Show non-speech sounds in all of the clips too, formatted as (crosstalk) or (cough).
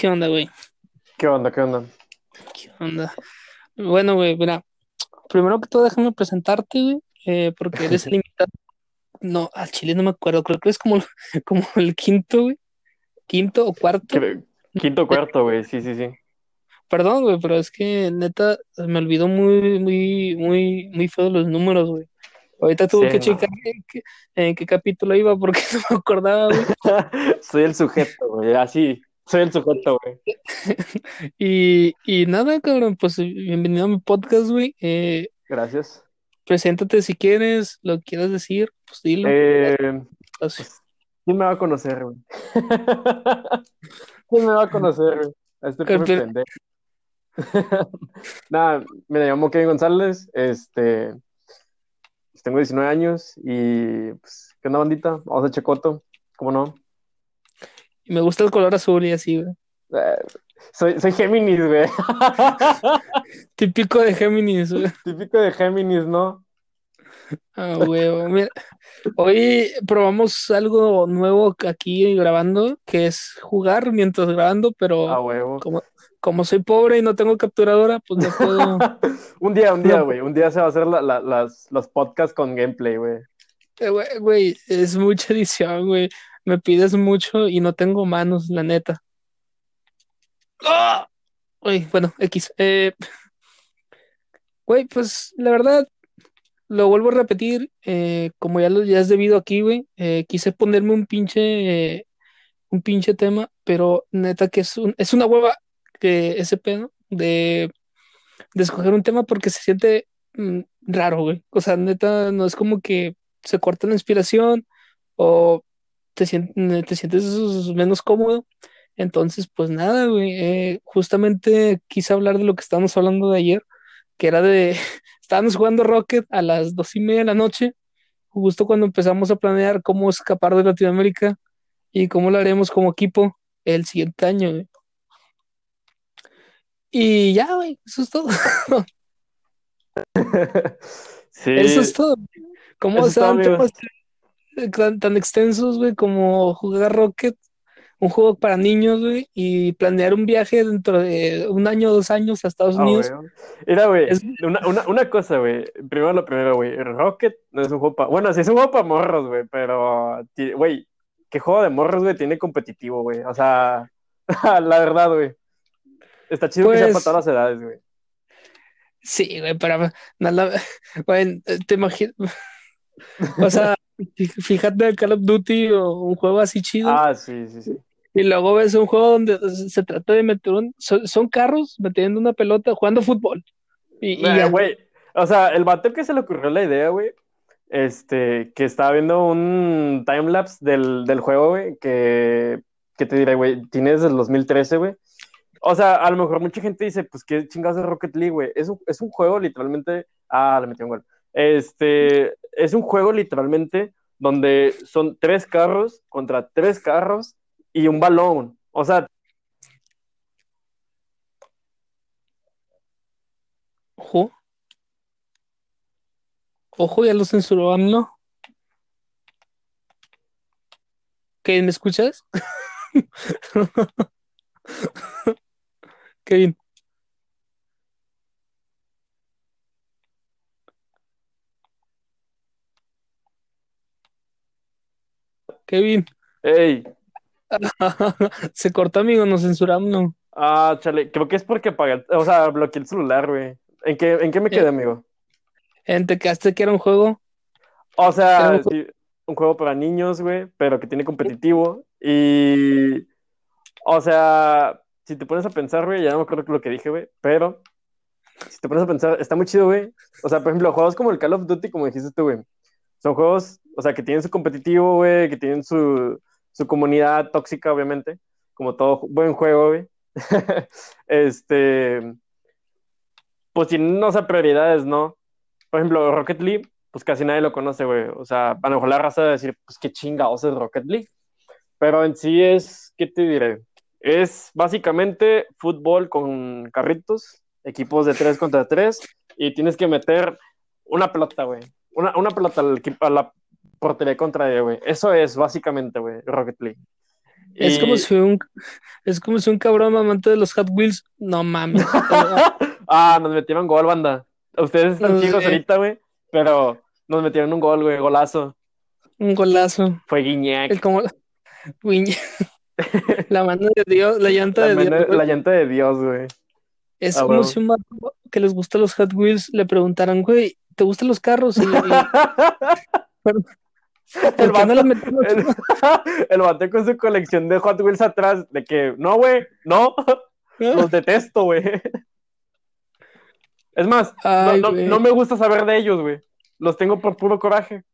¿Qué onda, güey? ¿Qué onda? ¿Qué onda? ¿Qué onda? Bueno, güey, mira, primero que todo déjame presentarte, güey, eh, porque eres el (laughs) invitado. No, al chile no me acuerdo, creo que es como, (laughs) como el quinto, güey. Quinto o cuarto. Creo- Quinto cuarto, güey. Sí, sí, sí. Perdón, güey, pero es que neta me olvidó muy, muy, muy, muy feo los números, güey. Ahorita tuve Sí, que no. checar en qué, en qué capítulo iba porque (laughs) no me acordaba, güey. Soy el sujeto, güey. Así. Soy el sujeto, güey. (laughs) Y, y nada, cabrón, pues bienvenido a mi podcast, güey. Eh, Gracias. preséntate si quieres, lo quieras decir, pues dilo. Eh, Así. ¿Quién me va a conocer, güey? (laughs) ¿Quién me va a conocer, güey? A este pendejo. (laughs) Nada, me llamo Kevin González. Este. pues, tengo 19 años y. Pues, ¿qué onda, bandita? Vamos a Checoto. ¿Cómo no? Y me gusta el color azul y así, güey. Eh, soy, soy Géminis, güey. (laughs) Típico de Géminis, güey. Típico de Géminis, ¿no? Ah, güey. Mira, hoy probamos algo nuevo aquí grabando, que es jugar mientras grabando, pero A huevo. como, como soy pobre y no tengo capturadora, pues no puedo. (laughs) Un día, un día, No. güey. Un día se va a hacer la- la- las, los podcasts con gameplay, güey. Eh, Güey, güey, es mucha edición, güey. Me pides mucho y no tengo manos, la neta. ¡Ah! Uy, bueno, X. Eh, güey, pues la verdad, lo vuelvo a repetir, eh, como ya lo ya es debido aquí, güey, eh, quise ponerme un pinche, un pinche tema, pero neta que es un, es una hueva que ese pedo de, de escoger un tema porque se siente mm, raro, güey. O sea, neta, no es como que se corta la inspiración o te, sien- te sientes menos cómodo. Entonces, pues nada, güey. eh, justamente quise hablar de lo que estábamos hablando de ayer, que era de, (laughs) estábamos jugando Rocket a las dos y media de la noche, justo cuando empezamos a planear cómo escapar de Latinoamérica y cómo lo haremos como equipo el siguiente año, güey. Y ya, güey, eso es todo. (laughs) (laughs) Sí. Eso es todo. ¿Cómo se dan temas tan, tan extensos, güey, como jugar Rocket, un juego para niños, güey, y planear un viaje dentro de un año o dos años a Estados Ah, Unidos? güey. Mira, güey, Es- una, una, una cosa, güey. Primero lo primero, güey. Rocket no es un juego para... Bueno, sí es un juego para morros, güey, pero... Güey, ¿qué juego de morros, güey, tiene competitivo, güey? O sea, (laughs) la verdad, güey. Está chido que sea Pues- para todas las edades, güey. Sí, güey, para nada, (laughs) güey, te imaginas, (laughs) o sea, fíjate en Call of Duty o un juego así chido, Ah, sí, sí, sí. y luego ves un juego donde se trata de meter un, son, son carros metiendo una pelota jugando fútbol. Y, güey, o sea, el vato que se le ocurrió la idea, güey, este, que estaba viendo un timelapse del, del juego, güey, que, que te diré, güey, tiene desde el 2013, güey. O sea, a lo mejor mucha gente dice, pues, ¿qué chingados es Rocket League, güey? Es un, es un juego literalmente... Ah, le metí un gol. Este, es un juego literalmente donde son tres carros contra tres carros y un balón. O sea, Ojo. Ojo, ya lo censuró AMLO. ¿Kevin, me escuchas? (laughs) Kevin. Kevin. hey, (laughs) Se cortó, amigo, nos censuramos. No. Ah, chale, creo que es porque apagué, o sea, bloqueé el celular, güey. ¿En qué, en qué me quedé, Eh. amigo? ¿En te quedaste que era un juego? O sea, un sí, un juego para niños, güey, pero que tiene competitivo. Y, o sea, si te pones a pensar, güey, ya no me acuerdo lo que dije, güey, pero si te pones a pensar, está muy chido, güey. O sea, por ejemplo, juegos como el Call of Duty, como dijiste tú, güey, son juegos, o sea, que tienen su competitivo, güey, que tienen su, su comunidad tóxica, obviamente, como todo buen juego, güey. (laughs) Este, pues tienen, o sea, prioridades, ¿no? Por ejemplo, Rocket League, pues casi nadie lo conoce, güey. O sea, a lo mejor la raza a decir, pues qué chingados es Rocket League. Pero en sí es, ¿qué te diré? Es básicamente fútbol con carritos, equipos de 3 contra 3, y tienes que meter una pelota, güey. Una, una pelota al equipo, a la portería contraria, güey. Eso es básicamente, güey, Rocket League. Es Y- como si un, es como si un cabrón amante de los Hot Wheels, no mames. (laughs) Ah, nos metieron gol, banda. Ustedes están No chicos sé. ahorita, güey, pero nos metieron un gol, güey, golazo. un golazo. Fue Guiñac. Como (laughs) la mano de Dios, la llanta La, de Dios. güey. la llanta de Dios, güey. Es Ah, como si un vato que les gusta los Hot Wheels le preguntaran, güey, ¿te gustan los carros? Y, y- (laughs) ¿por (laughs) El no vato, el, (laughs) el vato con su colección de Hot Wheels atrás, de que, no, güey, no, los detesto, güey. Es más, no, Ay, no- no me gusta saber de ellos, güey. Los tengo por puro coraje.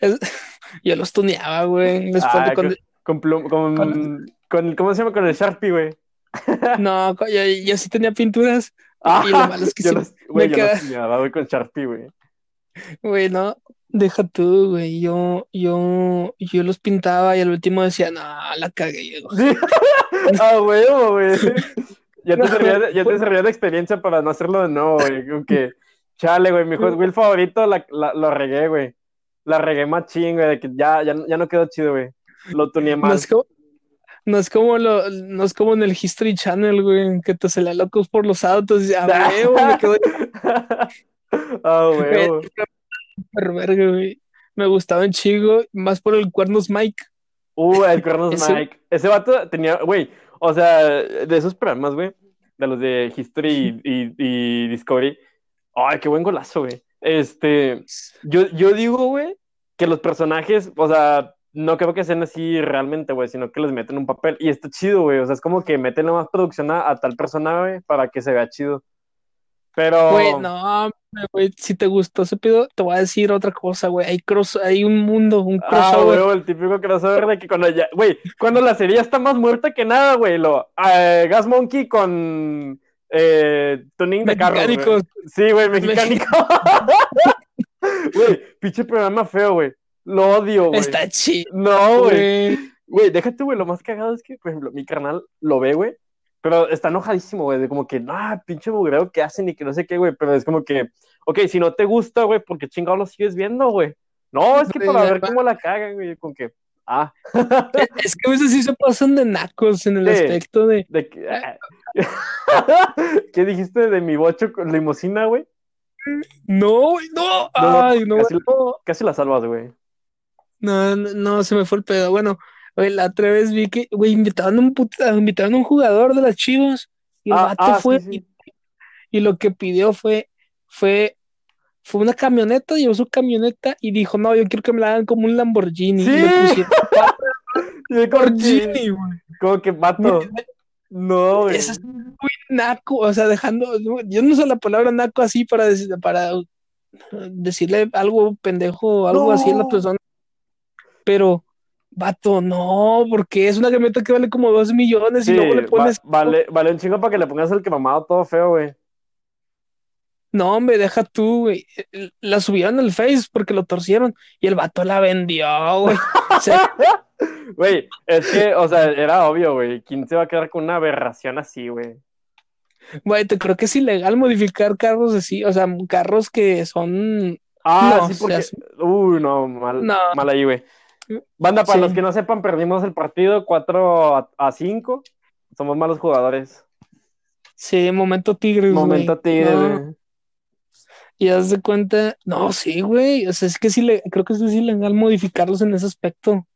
Es- (laughs) Yo los tuneaba, güey. Ah, con- Con, plum- con, con- ¿cómo se llama? Con el Sharpie, güey. No, yo, yo sí tenía pinturas. Ah, Y lo malo es que yo sí los, me yo los soñaba, güey, con Sharpie, güey. Güey, no, deja tú, güey. Yo, yo, yo los pintaba y al último decía, no, la cagué. güey". (laughs) Ah, huevo, güey. (laughs) Ya te No, servía de, ya te servía de experiencia para no hacerlo de nuevo, güey. Como que, chale, güey, mi Hot Wheel favorito la, la- lo regué, güey. La regué machín, güey, de que ya, ya, ya no quedó chido, güey. Lo tuneé No mal. es como, no es como lo, no es como en el History Channel, güey, que te salía locos por los autos y a (laughs) huevo, me quedó Ah, huevo. Súper verga, güey. Me gustaba un chigo, más por el cuernos Mike. Uh, el (laughs) Cuernos Ese- Mike. Ese vato tenía, güey, o sea, de esos programas, güey, de los de History y, y- y Discovery. Ay, qué buen golazo, güey. Este, yo, yo digo, güey, que los personajes, o sea, no creo que sean así realmente, güey, sino que les meten un papel. Y está chido, güey. O sea, es como que meten más producción a, a tal persona, güey, para que se vea chido. Pero. Güey, no, güey, si te gustó ese pedo, te voy a decir otra cosa, güey. Hay cross, hay un mundo, un Ah, crossover. güey, el típico crossover de que cuando ya, güey, cuando la serie está más muerta que nada, güey, lo, eh, Gas Monkey con eh, tuning de carros, güey. Sí, güey, mexicánico. (laughs) Güey, pinche programa feo, güey. Lo odio, güey. Está chido, No, güey. güey. Déjate, güey, lo más cagado es que, por ejemplo, mi carnal lo ve, güey, pero está enojadísimo, güey, de como que, ah, pinche mugreo que hacen y que no sé qué, güey, pero es como que, ok, si no te gusta, güey, ¿por qué chingado lo sigues viendo, güey? No, es que para ver cómo la cagan, güey, con que, ah, Es que a veces sí se pasan de nacos en el Sí. aspecto de. de que, (laughs) ¿qué dijiste de mi bocho con limosina, güey? No, güey, no, No, ay, no, casi- no, Casi la salvas, güey. no, no, no, se me fue el pedo. Bueno, güey, la otra vez vi que, güey, invitaron a un, puta- invitaron a un jugador de las Chivas y el Ah, vato ah, fue sí, sí. Y, y lo que pidió fue, fue, fue una camioneta, llevó su camioneta y dijo, no, yo quiero que me la hagan como un Lamborghini. Sí. Y le pusieron (laughs) Lamborghini, güey. como que vato. No, güey. Eso es muy naco, o sea, dejando, yo no uso la palabra naco así para, decir- para decirle algo pendejo o algo No. así a la persona, pero, vato, no, porque es una camioneta que vale como dos millones Sí, y luego le va- pones, vale, vale un chingo para que le pongas el que mamado todo feo, güey. no, hombre, deja tú, güey, la subieron al Face porque lo torcieron y el vato la vendió, güey, (laughs) o sea, Güey, es que, o sea, era obvio, güey. ¿Quién se va a quedar con una aberración así, güey? güey, te creo que es ilegal modificar carros así, o sea, carros que son, Ah, No, sí, o porque. sea, Uy, no, mal, No. mal ahí, güey. Banda, para Sí. los que no sepan, perdimos el partido 4 a 5. Somos malos jugadores. sí, momento tigres. Momento tigre, No. güey. Y haz de cuenta, no, sí, güey, o sea, es que sí, le, creo que sí es ilegal modificarlos en ese aspecto,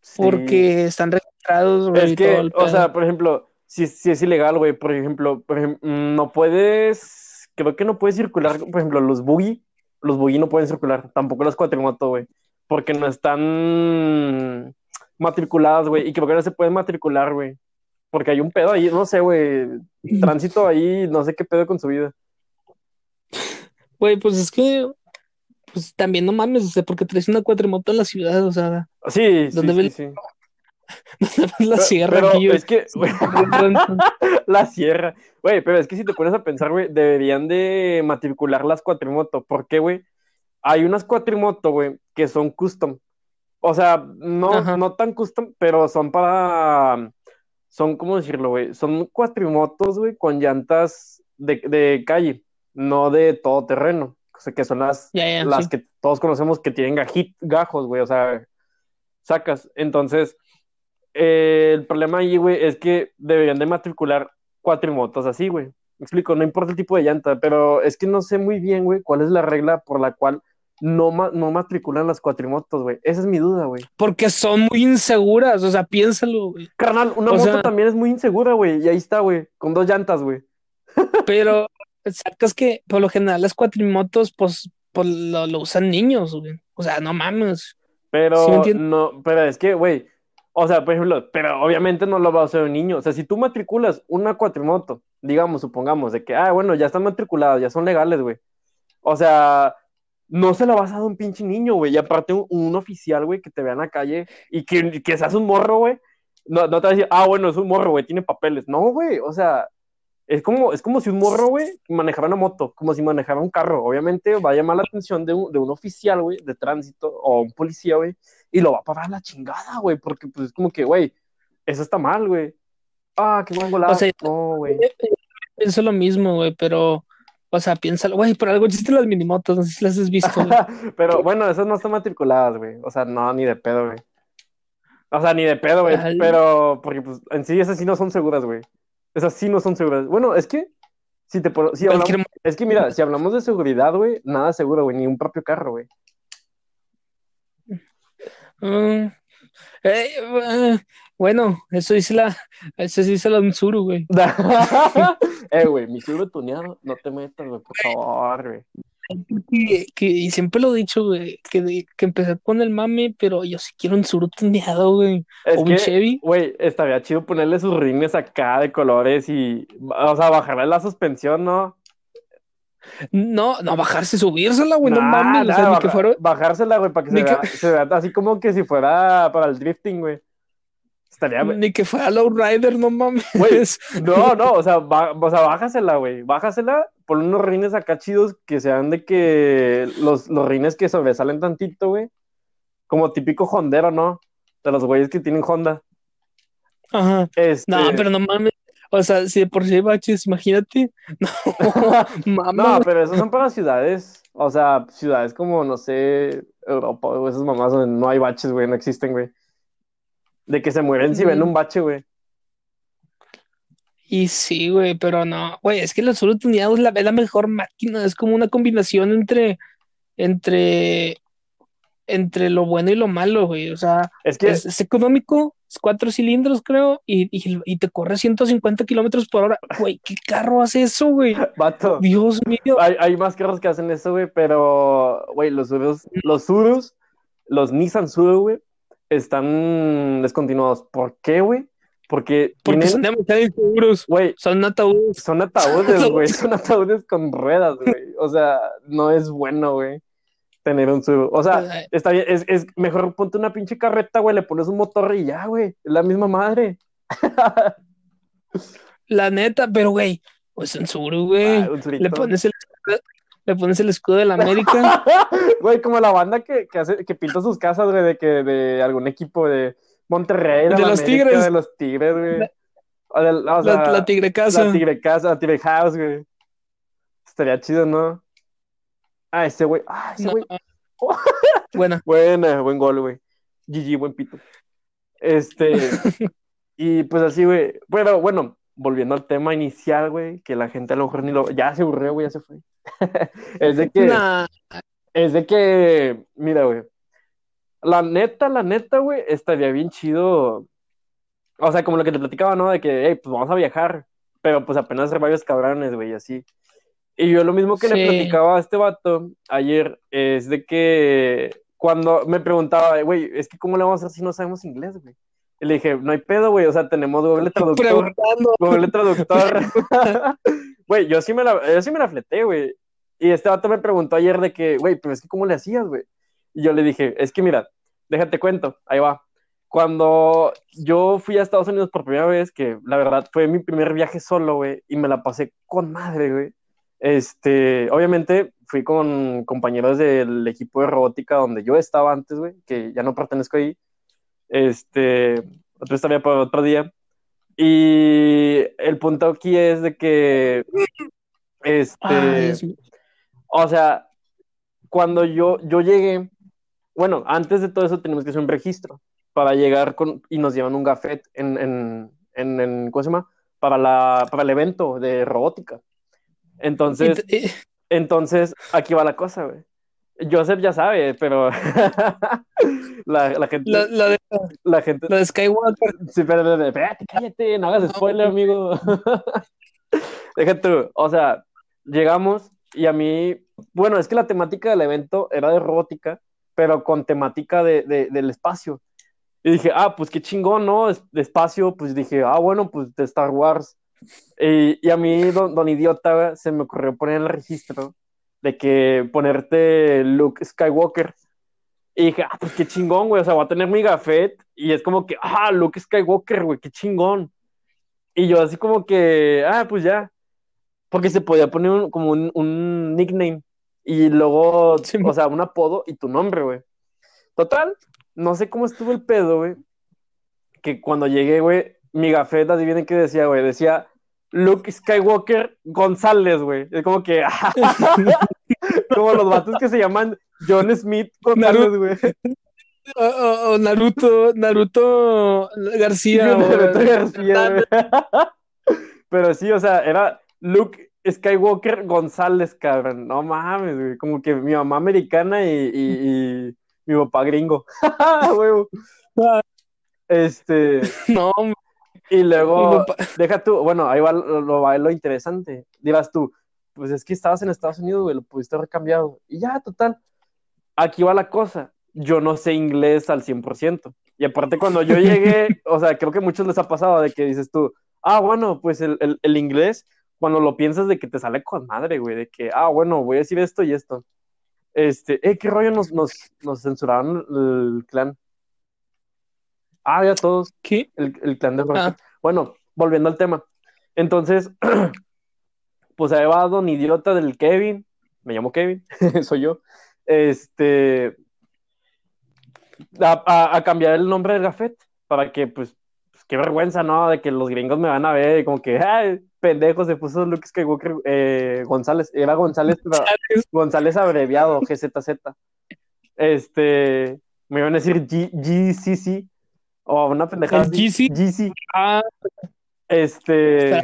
Sí. porque están registrados, güey, Es que, o sea, por ejemplo, si, si es ilegal, güey, por ejemplo, por ejem- mm, no puedes, creo que no puedes circular, por ejemplo, los buggy, los buggy no pueden circular, tampoco las cuatrimoto, güey, porque no están matriculadas, güey, y creo que no se pueden matricular, güey, porque hay un pedo ahí, no sé, güey, tránsito ahí, no sé qué pedo con su vida. Güey, pues es que, pues también no mames, o sea, porque traes una cuatrimoto en la ciudad, o sea, Sí, sí, ¿Dónde sí, el- sí. (laughs) la Pero- sierra pero aquí, es que, güey, (laughs) La sierra. Güey, pero es que si te pones a pensar, güey, deberían de matricular las cuatrimoto. ¿Por qué, güey? Hay unas cuatrimoto, güey, que son custom. O sea, no, Ajá. no tan custom, pero son para. Son, ¿cómo decirlo, güey? Son cuatrimotos, güey, con llantas de, de calle, no de todo terreno. O sea, que son las, las sí. que todos conocemos que tienen gajit, gajos, güey. O sea, sacas. Entonces, eh, el problema ahí, güey, es que deberían de matricular cuatrimotos así, güey. Me explico, no importa el tipo de llanta, pero es que no sé muy bien, güey, cuál es la regla por la cual no, ma- no matriculan las cuatrimotos, güey. Esa es mi duda, güey. Porque son muy inseguras, o sea, piénsalo, güey. Carnal, una O moto sea- también es muy insegura, güey. Y ahí está, güey, con dos llantas, güey. (laughs) Pero sacas que por lo general las cuatrimotos, pues, pues lo, lo usan niños, güey. O sea, no mames. Pero Sí, no, pero es que, güey, o sea, por ejemplo, pero obviamente no lo va a hacer un niño. O sea, si tú matriculas una cuatrimoto, digamos, supongamos, de que, ah, bueno, ya están matriculadas, ya son legales, güey. O sea, no se la vas a dar a un pinche niño, güey. Y aparte, un, un oficial, güey, que te vea en la calle y que, que seas un morro, güey. No, no te va a decir, ah, bueno, es un morro, güey, tiene papeles. No, güey, o sea, es como, es como si un morro, güey, manejara una moto, como si manejara un carro. Obviamente va a llamar la atención de un, de un oficial, güey, de tránsito o un policía, güey, y lo va a parar a la chingada, güey, porque pues es como que, güey, eso está mal, güey. Ah, qué buen golazo. O sea, no, güey. Pienso lo mismo, güey, pero, o sea, piénsalo, güey, por algo existen las minimotos, no sé si las has visto. (laughs) Pero bueno, esas no están matriculadas, güey. O sea, no, ni de pedo, güey. O sea, ni de pedo, güey. Pero, porque pues en sí esas sí no son seguras, güey. Esas sí no son seguras. Bueno, es que, si te si hablamos- Cualquier- es que mira, si hablamos de seguridad, güey, nada seguro, güey, ni un propio carro, güey. Mm, eh, eh, bueno, eso dice la, (laughs) eso dice la Unsuru, güey. (laughs) eh, güey, mi seguro tuneado, no te metas, güey, por favor, güey. Que, que- y siempre lo he dicho, güey, que, que empecé con el mame, pero yo sí quiero un Tsuru tuneado, güey. Es O un que, Chevy. güey, estaría chido ponerle sus rines acá de colores y, o sea, bajarle la suspensión, ¿no? No, no, bajarse, subírsela, güey, no Nah, mames, o nah, sea, ni baja- que fuera, Bajársela, güey, para que se que- vea, se vea así como que si fuera para el drifting, güey. Estaría, ni que fuera Lowrider, no mames. Güey, No, no, o sea, ba- o sea, bájasela, güey. Bájasela, pon unos rines acá chidos que sean de que los, los rines que sobresalen tantito, güey. Como típico hondero, ¿no? De los güeyes que tienen Honda. Ajá. Este... No, pero no mames. O sea, si de por sí hay baches, imagínate. (laughs) No, (laughs) No, mames. pero esos son para ciudades. O sea, ciudades como, no sé, Europa o esas mamás donde no hay baches, güey, no existen, güey. De que se mueren si ven un bache, güey. Y sí, güey, pero no, güey, es que tuneado es la, es la mejor máquina, es como una combinación entre, entre, entre lo bueno y lo malo, güey. O sea, Es que, es, es económico, es cuatro cilindros, creo, y, y, y te corre 150 kilómetros por hora. Güey, ¿qué carro hace eso, güey? (laughs) vato. Dios mío. Hay, hay más carros que hacen eso, güey, pero, güey, los Surus, los Surus, los Nissan Suru, güey, están descontinuados. ¿Por qué, güey? Porque Porque tienen, son demasiado inseguros, güey, son ataúdes. son ataúdes, (laughs) güey, son ataúdes con ruedas, güey. O sea, no es bueno, güey, tener un Suru. O sea, está bien, es, es mejor ponte una pinche carreta, güey, le pones un motor y ya, güey, es la misma madre. (laughs) La neta, pero güey, pues en Tsuru, güey. Ah, un. Le pones el le pones el escudo de la América. (laughs) Güey, como la banda que, que, hace, que pinta sus casas, güey, de, que, de algún equipo de Monterrey, De los América, Tigres. De los Tigres, güey. La- O, de- o sea, la, la tigre casa. la Tigre Casa, la Tigre House, güey. Estaría chido, ¿no? Ah, ese güey. Ah, ese güey. (laughs) Bueno, Buena, buen gol, güey. GG, buen pito. Este. (laughs) y pues así, güey. Pero bueno, volviendo al tema inicial, güey, que la gente a lo mejor ni lo. Ya se aburrió, güey, ya se fue. (laughs) es de que. nah, Es de que, mira, güey. La neta, la neta, güey, estaría bien chido. O sea, como lo que te platicaba, ¿no? De que, hey, pues vamos a viajar. Pero pues apenas hay varios cabrones, güey, así. Y yo lo mismo que le platicaba a este vato ayer es de que cuando me preguntaba, güey, es que ¿cómo le vamos a hacer si no sabemos inglés, güey? Y le dije, no hay pedo, güey, o sea, tenemos Google Traductor. Google (laughs) Traductor. Güey, yo sí me la, yo sí me la fleté, güey. Y este vato me preguntó ayer de que, güey, pero es que ¿cómo le hacías, güey? Y yo le dije, es que mira, déjate cuento, ahí va. Cuando yo fui a Estados Unidos por primera vez, que la verdad fue mi primer viaje solo, güey, y me la pasé con madre, güey. Este, obviamente fui con compañeros del equipo de robótica donde yo estaba antes, güey, que ya no pertenezco ahí. Este, otra historia para otro día. Y el punto aquí es de que, este, Ay, o sea, cuando yo, yo llegué, bueno, antes de todo eso tenemos que hacer un registro para llegar con, y nos llevan un gafet en, en, en, en ¿cómo se llama? Para, la, para el evento de robótica. Entonces, Y- entonces, aquí va la cosa, güey. Joseph ya sabe, pero (laughs) (laughs) la, la gente, de, la gente, la de Skywalker. Sí, pero, espérate, cállate, no hagas spoiler, amigo. (laughs) Deja tú, o sea, llegamos y a mí, bueno, es que la temática del evento era de robótica, pero con temática de, de- del espacio. Y dije, ah, pues qué chingón, ¿no? De espacio, pues dije, ah, bueno, pues de Star Wars. Y, y a mí, don, don Idiota, se me ocurrió poner el registro de que ponerte Luke Skywalker. Y dije, ah, pues qué chingón, güey. O sea, voy a tener mi gafet. Y es como que, ah, Luke Skywalker, güey, qué chingón. Y yo así como que, ah, pues ya. Porque se podía poner un- como un, un nickname. Y luego, Sí. o sea, un apodo y tu nombre, güey. Total, no sé cómo estuvo el pedo, güey. Que cuando llegué, güey, mi gafet, adivinen qué decía, güey. Decía Luke Skywalker González, güey. Es como que, (laughs) como los vatos que se llaman John Smith González, güey. O, o- o Naruto, Naruto García. Naruto García, güey. (laughs) Pero sí, o sea, era Luke Skywalker González, cabrón. No mames, güey. Como que mi mamá americana y, y- y mi papá gringo. (laughs) Huevo. Este, (laughs) No, y luego, deja tú, bueno, ahí va lo, lo- va lo interesante. Dirás tú, pues es que estabas en Estados Unidos, güey, lo pudiste haber cambiado. Y ya, total. Aquí va la cosa. Yo no sé inglés al 100%. Y aparte, cuando yo llegué, (laughs) o sea, creo que a muchos les ha pasado de que dices tú, ah, bueno, pues el, el- el inglés, cuando lo piensas de que te sale con madre, güey, de que, ah, bueno, voy a decir esto y esto. Este, eh, ¿qué rollo nos, nos, nos censuraron el clan? Ah, ya todos ¿qué? el, el clan de Rocket. Ah. Bueno, volviendo al tema. Entonces, (clears throat) pues ahí va Don Idiota del Kevin. Me llamo Kevin, (laughs) soy yo. Este. A, a- a cambiar el nombre del gafet para que, pues, pues, qué vergüenza, ¿no? De que los gringos me van a ver y como que, ay, pendejo, se puso Luke Skywalker eh, González. Era González, pero- González abreviado, GZZ. Este. Me iban a decir G- GCC o una pendejada. ¿El así. GC? GC. Ah, Este.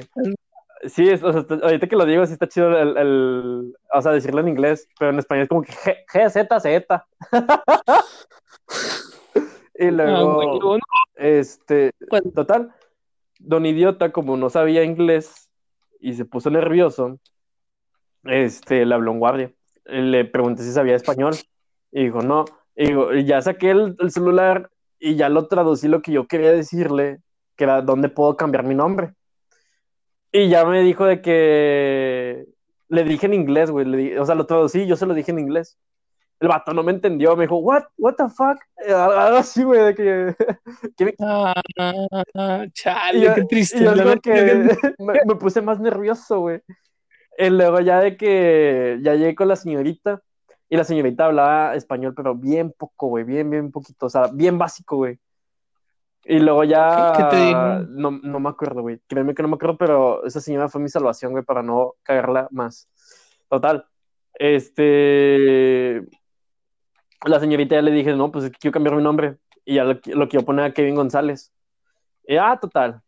Sí, es, o sea, ahorita que lo digo, sí está chido el, el- O sea, decirlo en inglés, pero en español es como que GZZ. (laughs) y ah, luego. Este, Bueno. total, don idiota, como no sabía inglés y se puso nervioso, este, le habló un guardia. Le pregunté si sabía español y dijo, no. Y, digo, y ya saqué el, el celular y ya lo traducí lo que yo quería decirle, que era dónde puedo cambiar mi nombre. Y ya me dijo de que le dije en inglés, güey, le o sea, lo traducí, yo se lo dije en inglés. El vato no me entendió, me dijo, what, what the fuck, Eh, algo así, güey, de que, (laughs) que me- ah, ah, chale, yo- qué triste. Y yo verdad que (laughs) me, me puse más nervioso, güey. Y luego ya de que ya llegué con la señorita y la señorita hablaba español, pero bien poco, güey, bien, bien poquito, o sea, bien básico, güey. Y luego ya... ¿Qué- te? No, no me acuerdo, güey. Créeme que no me acuerdo, pero esa señora fue mi salvación, güey, para no cagarla más. Total. Este... La señorita ya le dije, no, pues es que quiero cambiar mi nombre. Y ya lo, lo quiero poner a Kevin González. Y ah, total.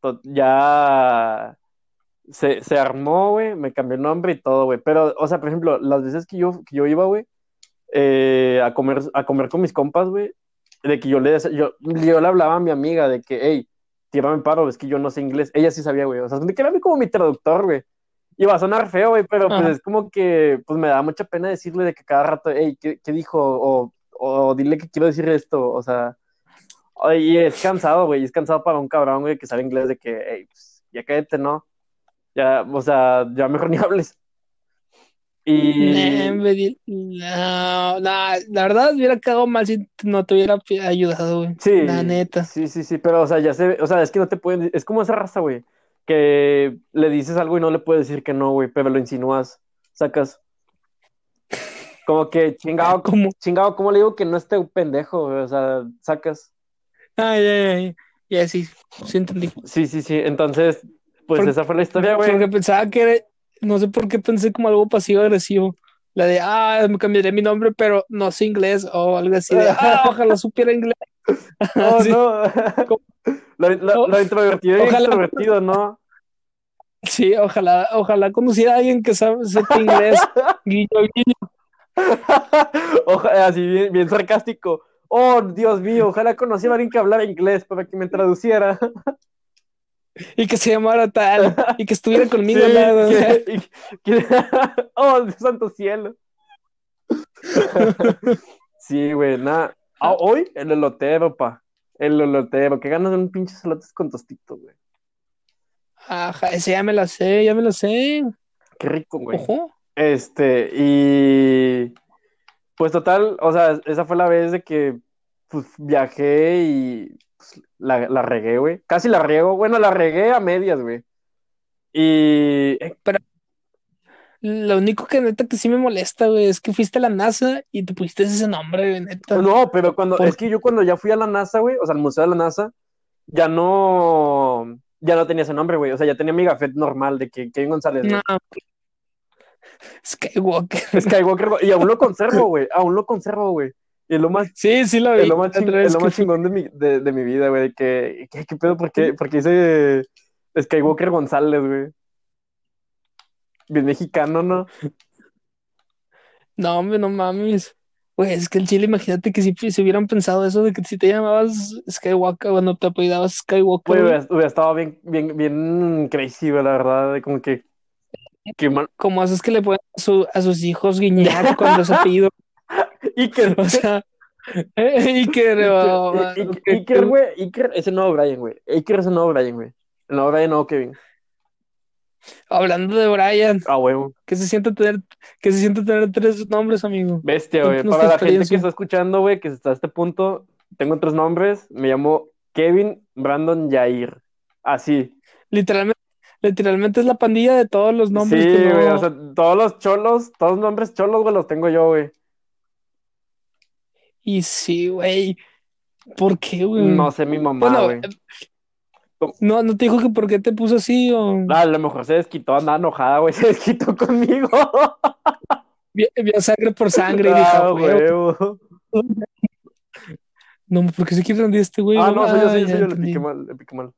To- ya se, se armó, güey, me cambié el nombre y todo, güey. Pero, o sea, por ejemplo, las veces que yo, que yo iba, güey, eh, a comer, a comer con mis compas, güey, de que yo le, yo, yo le hablaba a mi amiga de que, hey, tírame paro, es que yo no sé inglés. Ella sí sabía, güey. O sea, que era como mi traductor, güey. Y va a sonar feo, güey, pero pues es como que, pues me da mucha pena decirle de que cada rato, hey, ¿qué, qué dijo? O, o dile que quiero decir esto, o sea, y es cansado, güey, es cansado para un cabrón, güey, que sabe inglés de que, hey, pues, ya cállate, ¿no? Ya, o sea, ya mejor ni (laughs) hables. Y... No, la verdad hubiera cagado mal si no te hubiera ayudado, güey. Sí, La neta. sí, sí, sí, pero, o sea, ya se, o sea, es que no te pueden, es como esa raza, güey, que le dices algo y no le puedes decir que no, güey, pero lo insinúas, sacas. Como que chingado, (laughs) ¿Cómo? chingado, ¿cómo le digo que no esté pendejo, güey? O sea, sacas. Ay, ay, ay. Ya sí, sí entendí. Sí, sí, sí, entonces, pues Por- esa fue la historia, güey. Porque pensaba que era, no sé por qué pensé como algo pasivo-agresivo. La de, ah, me cambiaré mi nombre, pero no sé inglés o algo así. De, ah, (laughs) ojalá supiera inglés. (laughs) No, (laughs) Sí. no. Lo, lo- lo introvertido y Ojalá. extrovertido, ¿no? Sí, ojalá, ojalá conociera a alguien que sabe, sepa inglés. Guiño, guiño. Oja- así bien, bien sarcástico. Oh, Dios mío, ojalá conociera a alguien que hablara inglés para que me traduciera. Y que se llamara tal. Y que estuviera (laughs) conmigo Sí, al lado. que- y- que- (laughs) oh, santo cielo. (laughs) Sí, güey, nada. Ah, hoy el elotero, pa. El elotero. Que ganas de un pinche elotes con tostito, güey. Ajá, ese ya me la sé, ya me la sé. Qué rico, güey. Ojo. Este, y pues total, o sea, esa fue la vez de que pues, viajé y la, la regué, güey. Casi la riego, bueno, la regué a medias, güey. Y eh, Lo único que neta que sí me molesta, güey, es que fuiste a la NASA y te pusiste ese nombre, güey, neta. no, pero cuando, ¿Por es que yo cuando ya fui a la NASA, güey, o sea, al Museo de la NASA, ya no, ya no tenía ese nombre, güey. O sea, ya tenía mi gafet normal de que Kevin González, güey. No. Skywalker. Skywalker, y aún lo conservo, güey, aún lo conservo, güey. Y lo más Sí, sí lo vi. Es lo más, lo que chingón de mi, de, de mi vida, güey. Que, ¿qué, qué pedo? ¿Por qué, por qué dice Skywalker González, güey? Bien mexicano, ¿no? No, hombre, no mames. Güey, es que el Chile, imagínate que si, si hubieran pensado eso de que si te llamabas Skywalker, bueno, te apellidabas Skywalker. Güey, hubiera, hubiera estado bien, bien, bien crazy, güey, la verdad. de Como que. que Como haces que le su- a sus hijos (laughs) guiñar cuando es apellido. Que. (laughs) O sea, y que. oh, Iker, Iker, güey. Iker es el nuevo Brian, güey. Iker es el nuevo Brian, güey. El nuevo Brian, nuevo Kevin. Hablando de Brian, Ah, huevo. ¿qué se siente tener, qué se siente tener tres nombres, amigo? Bestia, güey. Para la gente que está escuchando, güey, que está a este punto, tengo tres nombres. Me llamo Kevin Brandon Jair. Así. Literalmente, literalmente es la pandilla de todos los nombres sí, que no- güey. O sea, todos los cholos, todos los nombres cholos, güey, los tengo yo, güey. Y sí, güey. ¿Por qué, güey? No sé mi mamá, güey. no, no te dijo que por qué te puso así o Ah, a lo mejor se desquitó, andaba enojada, güey. (laughs) Se desquitó conmigo. vio, vio sangre por sangre y dijo, Ah, güey, huevo. no, ¿por qué se quiere rendir este güey? Ah, no, soy yo, soy yo, soy yo, le piqué mal, le piqué mal.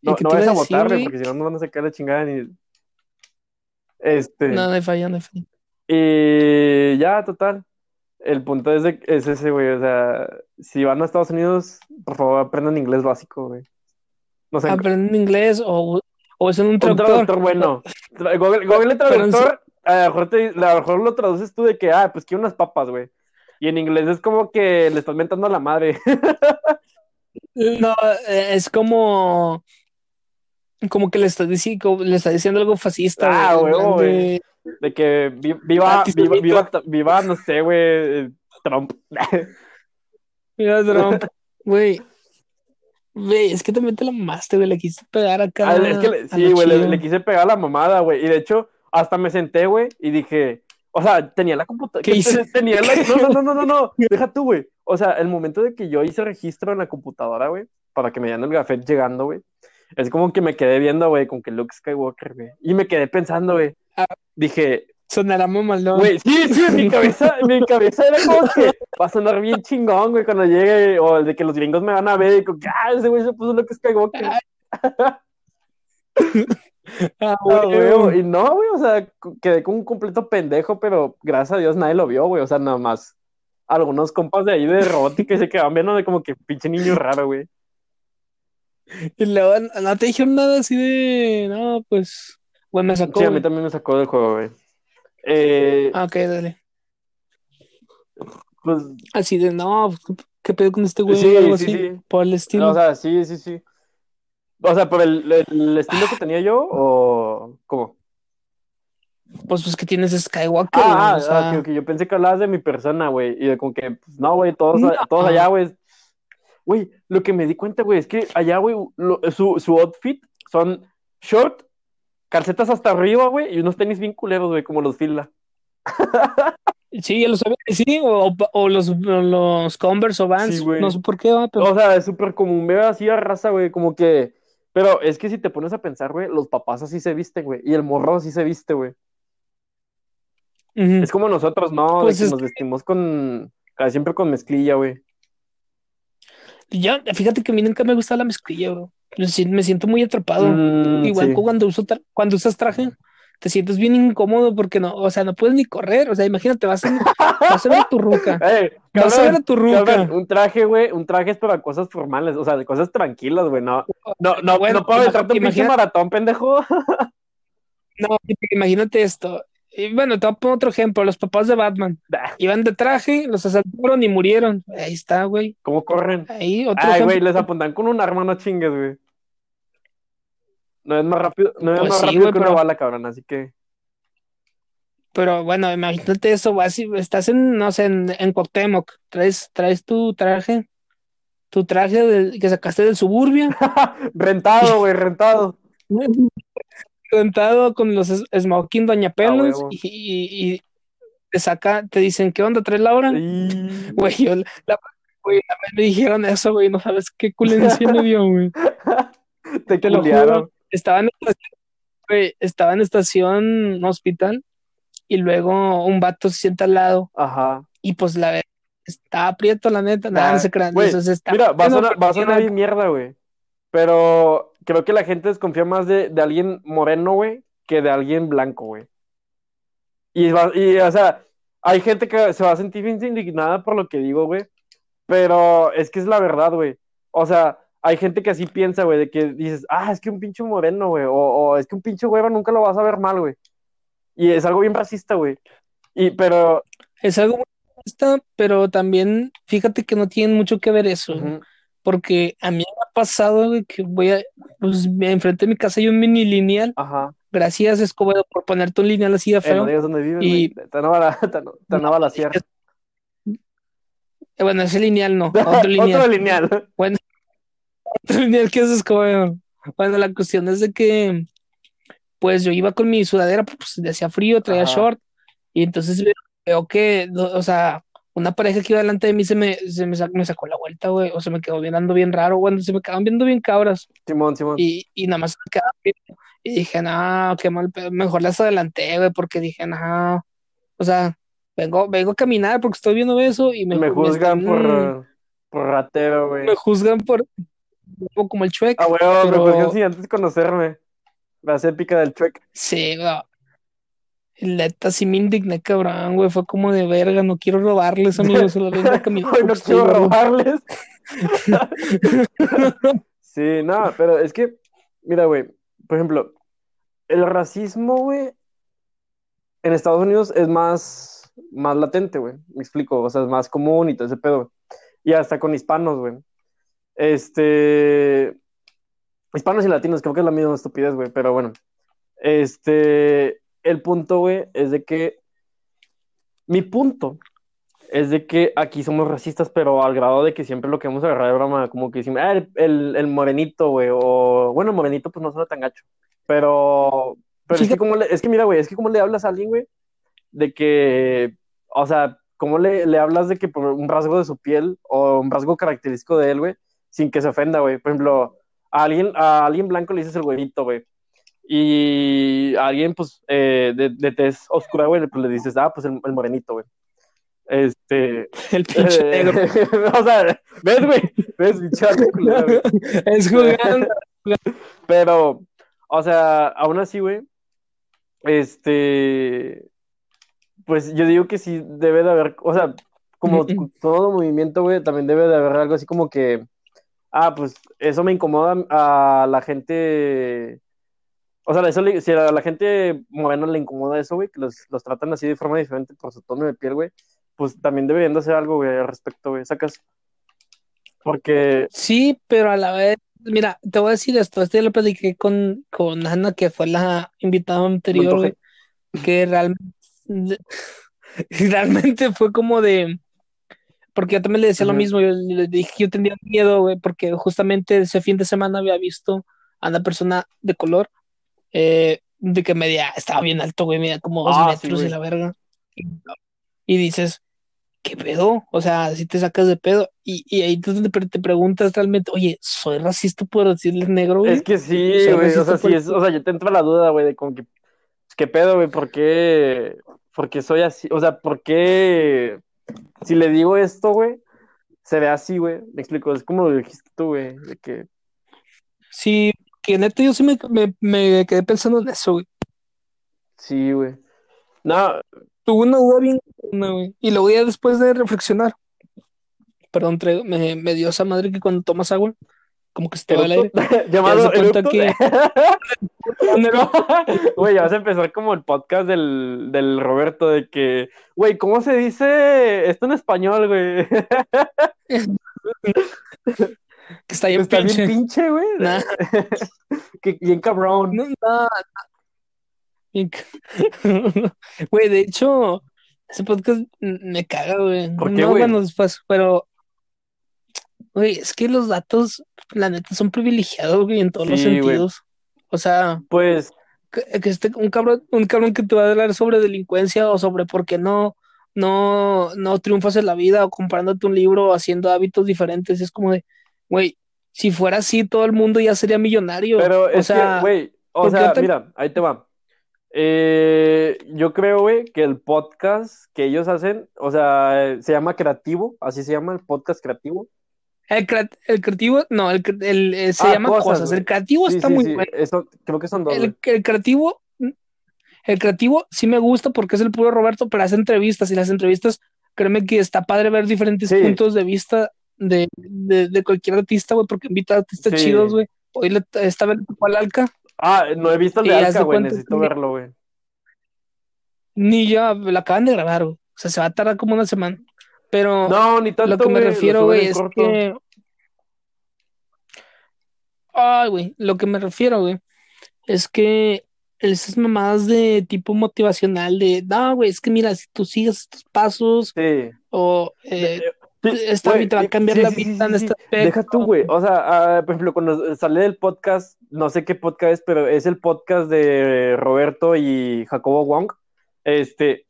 ¿Y No, no vayas a a decir, votar, güey, güey? porque si no nos van a sacar la chingada ni. Este. No, no hay falla, no hay falla. Y ya, total. El punto es, de- es ese, güey. O sea, si van a Estados Unidos, por favor, aprendan inglés básico, güey. No sé, Aprenden inglés o, o es en un un traductor. traductor bueno. Google, Google Traductor, a lo mejor, te- a lo mejor lo traduces tú de que, ah, pues quiero unas papas, güey. Y en inglés es como que le estás mentando a la madre. (laughs) No, eh, es como como que le está diciendo, le está diciendo algo fascista, Ah, güey, güey. De que vi- viva, Antisemita. viva, viva, viva, no sé, güey, Trump. (laughs) Mira, Trump, güey. Güey, es que también te la mamaste, güey. Le quisiste pegar acá. Ah, es que le- sí, güey, le, quise pegar la mamada, güey. Y de hecho, hasta me senté, güey, y dije, o sea, tenía la computadora. ¿Qué (laughs) hice? Tenía la. No, no, no, no, no, no. Deja tú, güey. O sea, el momento de que yo hice registro en la computadora, güey, para que me dieran el gafet llegando, güey. Es como que me quedé viendo, güey, con que Luke Skywalker, güey. Y me quedé pensando, güey. Ah. Dije, Sonará mamalón. Güey, sí, sí, mi (laughs) cabeza, mi cabeza era como que va a sonar bien chingón, güey, cuando llegue, o de que los gringos me van a ver y como que, ah, ese güey se puso lo que es Skywalker. (laughs) Ah, güey. Y no, güey, o sea, quedé como un completo pendejo, pero gracias a Dios nadie lo vio, güey, o sea, nada más. Algunos compas de ahí de robótica y se quedaban viendo de como que pinche niño raro, güey. Y luego no te dijeron nada así de. No, pues. Güey, me sacó. Sí, a mí también me sacó del juego, güey. Eh, Ah, ok, dale. pues, Así de, no, pues, ¿qué pedo con este güey? Sí, algo sí, así. sí. Por el estilo. o sea, sí, sí, sí. O sea, por el, el estilo que tenía yo, o cómo? pues, pues que tienes Skywalker, Ah, o sea, ah, ok, Yo pensé que hablabas de mi persona, güey. Y de como que, pues, no, güey, todos, No. todos allá, güey. Güey, lo que me di cuenta, güey, es que allá, güey, su, su outfit son short, calcetas hasta arriba, güey, y unos tenis bien culeros, güey, como los Fila. (laughs) Sí, ya lo sabía, sí, o, o los, los Converse o Vans, Sí, güey. no sé por qué, va, pero O sea, es súper común, veo así a raza, güey, como que. Pero es que si te pones a pensar, güey, los papás así se visten, güey, y el morro así se viste, güey. Es como nosotros, ¿no? Pues de que nos vestimos con, casi siempre con mezclilla, güey. Ya, fíjate que a mí nunca me gusta la mezclilla, bro. Me si- me siento muy atrapado. Mm, Igual sí. que cuando uso cuando usas traje, te sientes bien incómodo porque no, o sea, no puedes ni correr. O sea, imagínate, vas a, vas a ver a tu ruca. (laughs) Ey, Vas a ver a tu ruca. cabrón, un traje, güey, un traje es para cosas formales, o sea, de cosas tranquilas, güey, no, no, no, Bueno, no puedo aventarte un pinche maratón, pendejo. (laughs) No, imagínate esto. Y bueno, te voy a poner otro ejemplo. Los papás de Batman Bah, iban de traje, los asaltaron y murieron. Ahí está, güey. ¿Cómo corren? Ahí otro Ay, güey, les apuntan con un arma, no chingues, güey. No es más rápido, no es Pues más sí, rápido güey, que una pero- bala, cabrón, así que. Pero bueno, imagínate eso, vas y estás en, no sé, en, en Cuauhtémoc, traes, traes tu traje, tu traje del- que sacaste del suburbio, (laughs) rentado, güey, rentado. (laughs) sentado con los smoking Doña Pelos, y, y- y te saca, te dicen, ¿qué onda? ¿Traes la hora? (laughs) Güey, yo, la, güey, me dijeron eso, güey, no sabes qué culencia me dio, güey. Te Te lo juro. Estaba en estaba en estación hospital, y luego un vato se sienta al lado, Ajá. y pues la verdad, está aprieto, la neta, nada, no se crean, güey, eso, está Mira, va a sonar, va a tiene sonar una- bien mierda, güey. Pero creo que la gente desconfía más de, de alguien moreno, güey, que de alguien blanco, güey. Y, y, o sea, hay gente que se va a sentir indignada por lo que digo, güey. Pero es que es la verdad, güey. O sea, hay gente que así piensa, güey, de que dices, ah, es que un pinche moreno, güey. O, o es que un pinche güero nunca lo vas a ver mal, güey. Y es algo bien racista, güey. Y, pero, Es algo muy racista, pero también fíjate que no tiene mucho que ver eso, porque a mí me ha pasado güey, que voy a, pues enfrente de mi casa hay un mini lineal. ajá. Gracias, Escobedo, por ponerte un lineal así de Eh, no feo. digas dónde viven, Y- güey. Te van a bala- te van a- (laughs) te van a balacear. Eh, (laughs) bueno, ese lineal no, (laughs) otro lineal. Otro lineal. Otro (laughs) lineal que Escobedo. Bueno, la cuestión es de que, pues yo iba con mi sudadera, pues hacía frío, traía Ajá. short, y entonces veo, veo que, o sea, una pareja que iba delante de mí se me, se me, sac- me sacó la vuelta, güey, o se me quedó mirando bien raro, bueno, se me quedaban viendo bien cabras. Simón, Simón. Y, y nada más me quedaba viendo. Y dije, no, qué mal, mejor las adelanté, güey, porque dije, no, o sea, vengo, vengo a caminar porque estoy viendo eso y me, me me juzgan están- por, por ratero, güey. me juzgan por como el chueco. Ah, me pero- juzgan sin antes conocerme. La épica del chuec. Sí, güey. Neta, sí me indigné, cabrón, güey. Fue como de verga, no quiero robarles, amigos. Solo vengo a caminar. No quiero robarles. (laughs) Sí, no, pero es que, mira, güey, por ejemplo, el racismo, güey, en Estados Unidos es más, más latente, güey. Me explico, o sea, es más común y todo ese pedo, güey. Y hasta con hispanos, güey. Este. Hispanos y latinos, creo que es la misma estupidez, güey, pero bueno. Este. El punto, güey, es de que. Mi punto es de que aquí somos racistas, pero al grado de que siempre lo queremos agarrar de broma, como que decimos, ah, el, el, el morenito, güey, o bueno, el morenito pues no suena tan gacho, pero, pero es que como le, es que mira, güey, es que como le hablas a alguien, güey, de que, o sea, cómo le, le hablas de que por un rasgo de su piel o un rasgo característico de él, güey, sin que se ofenda, güey, por ejemplo, a alguien, a alguien blanco le dices el güerito, güey, y a alguien, pues, eh, de, de tez oscura, güey, pues le dices, ah, pues el, el morenito, güey. Este, (laughs) El pinche eh, negro. (laughs) o sea, ves, güey, ves, pinche culero, güey. Es jugando. Pero, o sea, aún así, güey, este, pues yo digo que sí debe de haber, o sea, como (laughs) todo movimiento, güey, también debe de haber algo así como que, ah, pues eso me incomoda a la gente, o sea, eso le- si a la gente morena le incomoda eso, güey, que los, los tratan así de forma diferente por su tono de piel, güey, pues también deberían de hacer algo, güey, al respecto, güey, sacas, porque, Sí, pero a la vez, mira, te voy a decir esto. Este ya lo platiqué con, con Ana, que fue la invitada anterior, güey, que realmente, (laughs) realmente fue como de, porque yo también le decía lo mismo, yo le dije que yo tenía miedo, güey, porque justamente ese fin de semana había visto a una persona de color, eh, de que medía, estaba bien alto, güey, medía como dos Ah, sí, metros y güey. la verga. Y, y dices, ¿qué pedo? O sea, si te sacas de pedo. Y, y ahí tú te, te preguntas realmente, oye, ¿soy racista por decirle negro, güey? Es que sí, güey, o sea, sí, por- es, o sea, yo te entra la duda, güey, de como que, ¿qué pedo, güey? ¿Por qué ¿Por qué soy así? O sea, ¿por qué si le digo esto, güey, se ve así, güey? Me explico, es como lo dijiste tú, güey, de que... Sí, que neta yo sí me, me, me quedé pensando en eso, güey. Sí, güey. No, Tuve una duda bien, güey. Y luego ya después de reflexionar, perdón, me, me dio esa madre que cuando tomas agua, como que se te va el aire. (laughs) llamado que- (laughs) Güey, ya vas a empezar como el podcast del, del Roberto de que, güey, ¿cómo se dice esto en español, güey? (laughs) que está bien Está pinche. bien pinche, güey. Nah. Que bien cabrón. No, no, Bien Güey, de hecho, ese podcast me caga, güey. ¿Por qué, No, güey? bueno, después, pero, güey, es que los datos, la neta, son privilegiados, güey, en todos los güey. sentidos. O sea, Pues, que, que este, un cabrón, un cabrón que te va a hablar sobre delincuencia o sobre por qué no, no, no triunfas en la vida o comprándote un libro o haciendo hábitos diferentes, es como de, güey, si fuera así, todo el mundo ya sería millonario. pero O es sea, que, güey, o ¿por qué sea, te- mira, ahí te va. Eh, yo creo, güey, que el podcast que ellos hacen, o sea, se llama Creativo, así se llama el podcast creativo. El, el creativo, no, el, el, eh, se Ah, llama cosas. El creativo Sí, está sí, muy sí, bueno. eso, creo que son dos. El, el creativo, el creativo sí me gusta porque es el puro Roberto, pero hace entrevistas y las entrevistas, créeme que está padre ver diferentes puntos de vista de, de, de cualquier artista, güey, porque invita a artistas chidos, güey. Hoy le, esta vez al Alca, Ah, no he visto el de Alca, güey, necesito que- verlo, güey. ni ya la acaban de grabar, güey. O sea, se va a tardar como una semana. Pero No, ni tanto, lo que me refiero, güey, es corto. que. Ay, güey, lo que me refiero, güey, es que esas mamadas de tipo motivacional, de, no, güey, es que mira, si tú sigues estos pasos, Sí. o eh, Sí, esta güey, te va a eh, cambiar sí, la vida en este aspecto. Deja tú, güey. O sea, ah, por ejemplo, cuando sale del podcast, no sé qué podcast es, pero es el podcast de Roberto y Jacobo Wong. Este,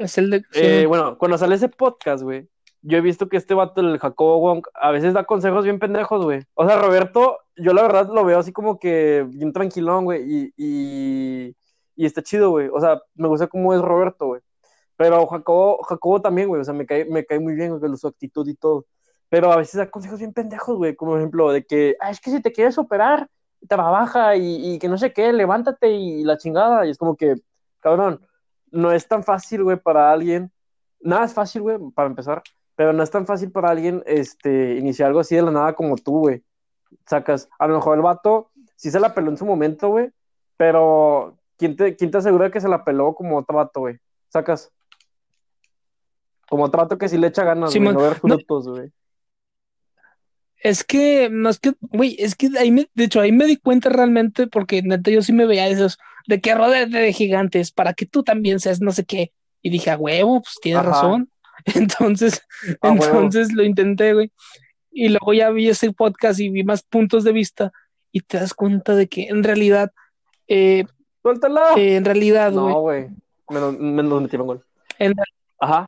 Es el de. eh, bueno, cuando sale ese podcast, güey, yo he visto que este vato, el Jacobo Wong, a veces da consejos bien pendejos, güey. O sea, Roberto, yo la verdad lo veo así como que bien tranquilón, güey, y, y, y está chido, güey. O sea, me gusta cómo es Roberto, güey. Pero Jacobo, Jacobo también, güey, o sea, me cae, me cae muy bien, güey, con su actitud y todo. Pero a veces da consejos bien pendejos, güey, como ejemplo de que, ah, es que si te quieres operar, trabaja y, y que no sé qué, levántate y la chingada. Y es como que, cabrón, no es tan fácil, güey, para alguien. Nada es fácil, güey, para empezar, pero no es tan fácil para alguien, este, iniciar algo así de la nada como tú, güey. Sacas, a lo mejor el vato sí se la peló en su momento, güey, pero ¿quién te, quién te asegura que se la peló como otro vato, güey? Sacas. Como otro vato que sí le echa ganas, Sí, güey, no ver frutos, güey. Es que, más que, güey, es que ahí me, de hecho, ahí me di cuenta realmente, porque neta yo sí me veía esos, de que rodéate de gigantes, para que tú también seas no sé qué. Y dije, a huevo, pues tienes Ajá. razón. (laughs) Entonces, A huevo. entonces lo intenté, güey. Y luego ya vi ese podcast y vi más puntos de vista y te das cuenta de que en realidad, eh, ¡Suéltala! eh, en realidad, güey, no, güey. Me lo, me lo metieron gol. en, Ajá.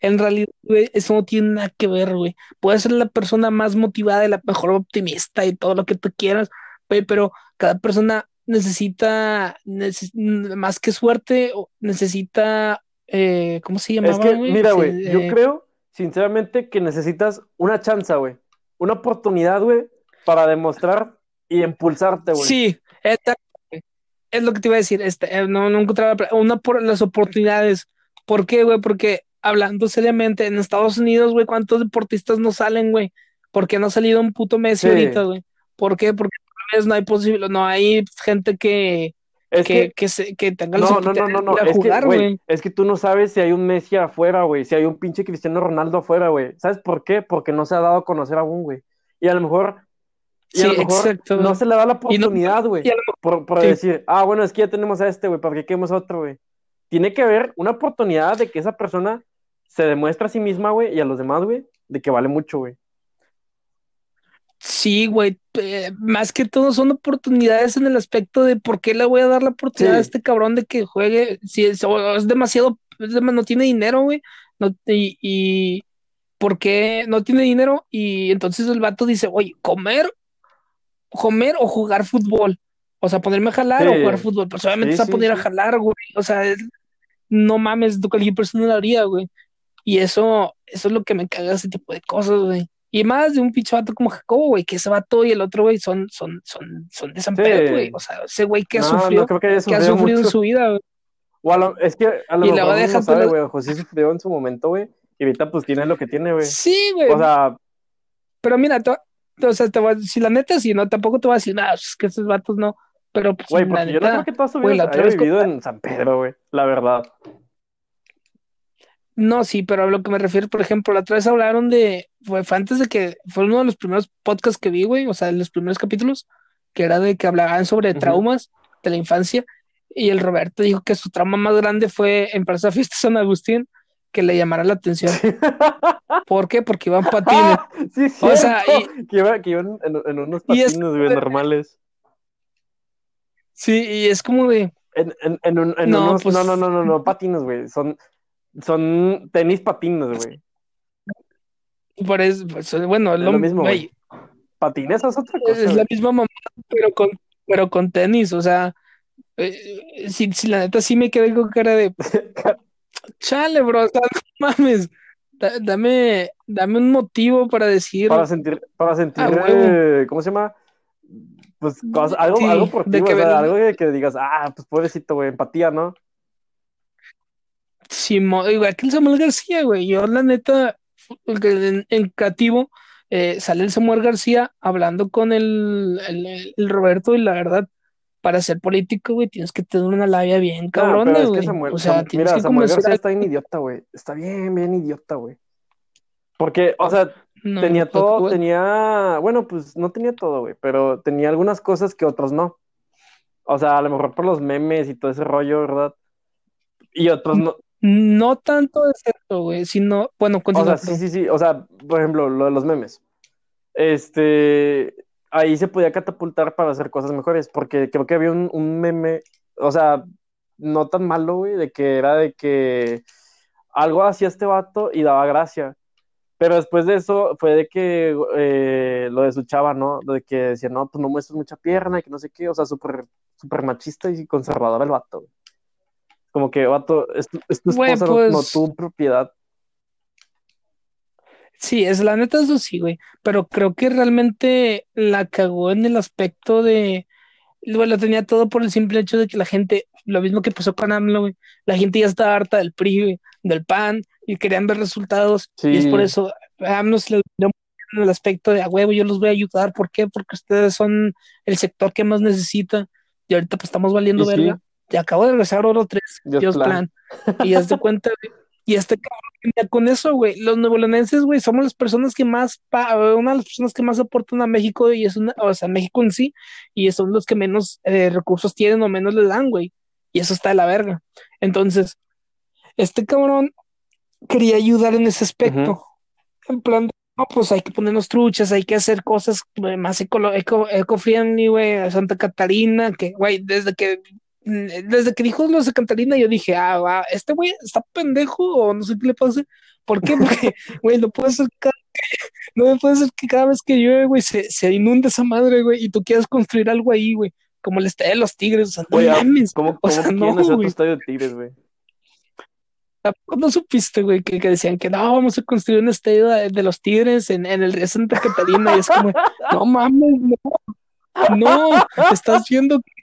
En realidad, güey, eso no tiene nada que ver, güey. Puedes ser la persona más motivada y la mejor optimista y todo lo que tú quieras, güey, pero cada persona necesita, neces- más que suerte, necesita, eh, ¿cómo se Es llamaba, que, güey? mira, Sí, güey, yo eh, creo, sinceramente, que necesitas una chance, güey. Una oportunidad, güey, para demostrar y impulsarte, güey. Sí, güey. es lo que te iba a decir, este, eh, no, no encontraba una por las oportunidades. ¿Por qué, güey? Porque hablando seriamente, en Estados Unidos, güey, ¿cuántos deportistas no salen, güey? Porque no ha salido un puto Messi Sí. ahorita, güey. ¿Por qué? Porque tal vez no hay posible, no hay gente que, Es que, que, que, se, que tenga no, no, no, no, no. Es que, jugar, güey, güey. es que tú no sabes si hay un Messi afuera, güey. Si hay un pinche Cristiano Ronaldo afuera, güey. ¿Sabes por qué? Porque no se ha dado a conocer aún, güey. Y a lo mejor, y a lo mejor exacto, no se le da la no- oportunidad, güey. lo Por, por Sí. decir, ah, bueno, es que ya tenemos a este, güey, ¿para qué queremos a otro, güey? Tiene que haber una oportunidad de que esa persona se demuestre a sí misma, güey, y a los demás, güey, de que vale mucho, güey. Sí, güey, eh, más que todo son oportunidades en el aspecto de por qué le voy a dar la oportunidad Sí. a este cabrón de que juegue, si es, o es demasiado, es no tiene dinero, güey, no, y, y por qué no tiene dinero y entonces el vato dice, oye, comer, comer o jugar fútbol, o sea, ponerme a jalar o jugar fútbol, pues obviamente Sí, se va a poner a jalar, güey, o sea, es- no mames, cualquier persona lo haría, güey. Y eso, eso es lo que me caga ese tipo de cosas, güey. Y más de un pinche vato como Jacobo, güey, que ese vato y el otro, güey, son, son, son, son de San Sí. Pedro, güey. O sea, ese güey que ha No, sufrido, no creo que ha sufrido en su vida, güey. O a lo- es que a lo Y mejor no sabe, güey. José sufrió en su momento, güey. Y ahorita pues tiene lo que tiene, güey. Sí, güey. O sea, pero mira, te- o sea, te voy a- si la neta, si no, tampoco te voy a decir, nada, es que esos vatos no. Pero pues, güey, la porque yo no neta, creo que toda su vida haya vivido en San Pedro, güey. La verdad. No, sí, pero a lo que me refiero, por ejemplo, la otra vez hablaron de, fue, fue antes de que, fue uno de los primeros podcasts que vi, güey, o sea, los primeros capítulos, que era de que hablaban sobre traumas de la infancia, y el Roberto dijo que su trauma más grande fue en Plaza Fiesta San Agustín, que le llamara la atención. (laughs) ¿Por qué? Porque iban patines. ¡Ah! (laughs) Sí, sí. O sea, que, iba, que iban en, en unos es- patines, güey, normales. Sí, y es como de, En, en, en, un- en No, unos. pues- No, no, no, no, no, patines, güey. Son, son tenis patines, güey. por eso, pues, bueno, Es lo mismo, güey, Patines es otra cosa. es la misma mamá, pero con, pero con tenis, o sea, eh, si, si la neta sí me quedé con cara de, (laughs) chale, bro, o sea, no mames, Da- dame, dame un motivo para decir, para sentir, para sentir, Ah, eh, ¿cómo se llama? Pues cosas- algo, Sí, algo por ti, de que o sea, algo de que digas, ah, pues pobrecito, güey, empatía, ¿no? Simón, igual que el Samuel García, güey, yo la neta, en, en Cativo, eh, sale el Samuel García hablando con el, el, el Roberto y la verdad, para ser político, güey, tienes que tener una labia bien No, cabrona, pero es que güey, Samuel, o sea, Sam- tienes mira, que Samuel García está bien idiota, güey. Está bien, bien idiota, güey. Porque, o sea, No, tenía no, todo, güey. tenía, bueno, pues no tenía todo, güey, pero tenía algunas cosas que otros no. O sea, a lo mejor por los memes y todo ese rollo, ¿verdad? Y otros no. No tanto de eso, güey, sino, bueno, O continúa, sea, sí, sí, sí. O sea, por ejemplo, lo de los memes. Este, ahí se podía catapultar para hacer cosas mejores, porque creo que había un, un meme, o sea, no tan malo, güey, de que era de que algo hacía este vato y daba gracia. Pero después de eso fue de que eh, lo de su chava, ¿no? De que decía, no, pues no muestras mucha pierna y que no sé qué, o sea, súper súper machista y conservador el vato, güey. Como que, vato, es tu, es tu esposa, no- pues- no tu propiedad. Sí, es la neta, eso sí, güey. Pero creo que realmente la cagó en el aspecto de. Bueno, tenía todo por el simple hecho de que la gente, lo mismo que pasó con AMLO, güey. La gente ya estaba harta del PRI, güey, del PAN, y querían ver resultados. Y es por eso a AMLO se le dio en el aspecto de a huevo, yo los voy a ayudar. ¿Por qué? Porque ustedes son el sector que más necesita. Y ahorita pues estamos valiendo sí. verga. Y acabo de regresar oro 3, Dios Dios plan. plan. Y haz de cuenta, güey. Y este cabrón, con eso, güey, los nuevoleonenses, güey, somos las personas que más, pa- una de las personas que más aportan a México y es una, o sea, México en sí, y son los que menos eh, recursos tienen o menos le dan, güey. Y eso está de la verga. Entonces, este cabrón quería ayudar en ese aspecto. En plan, no, pues hay que ponernos truchas, hay que hacer cosas más eco, eco, eco-friendly, güey, a Santa Catarina, que, güey, desde que desde que dijo lo de Santa Catarina, yo dije, ah, va, este güey está pendejo o no sé qué le pasa. ¿Por qué? Porque, (laughs) güey, no puede ser cada, (laughs) no me puede ser que cada vez que llueve, güey, se, se inunde esa madre, güey, y tú quieras construir algo ahí, güey, como el estadio de los Tigres, o sea, no ah, mames. ¿Cómo, O sea, no, tu güey. estadio de Tigres, güey? ¿Tampoco no supiste, güey, que, que decían que no, vamos a construir un estadio de, de los Tigres en, en el de Santa Catarina? Y es como, no mames, no, no, estás viendo que,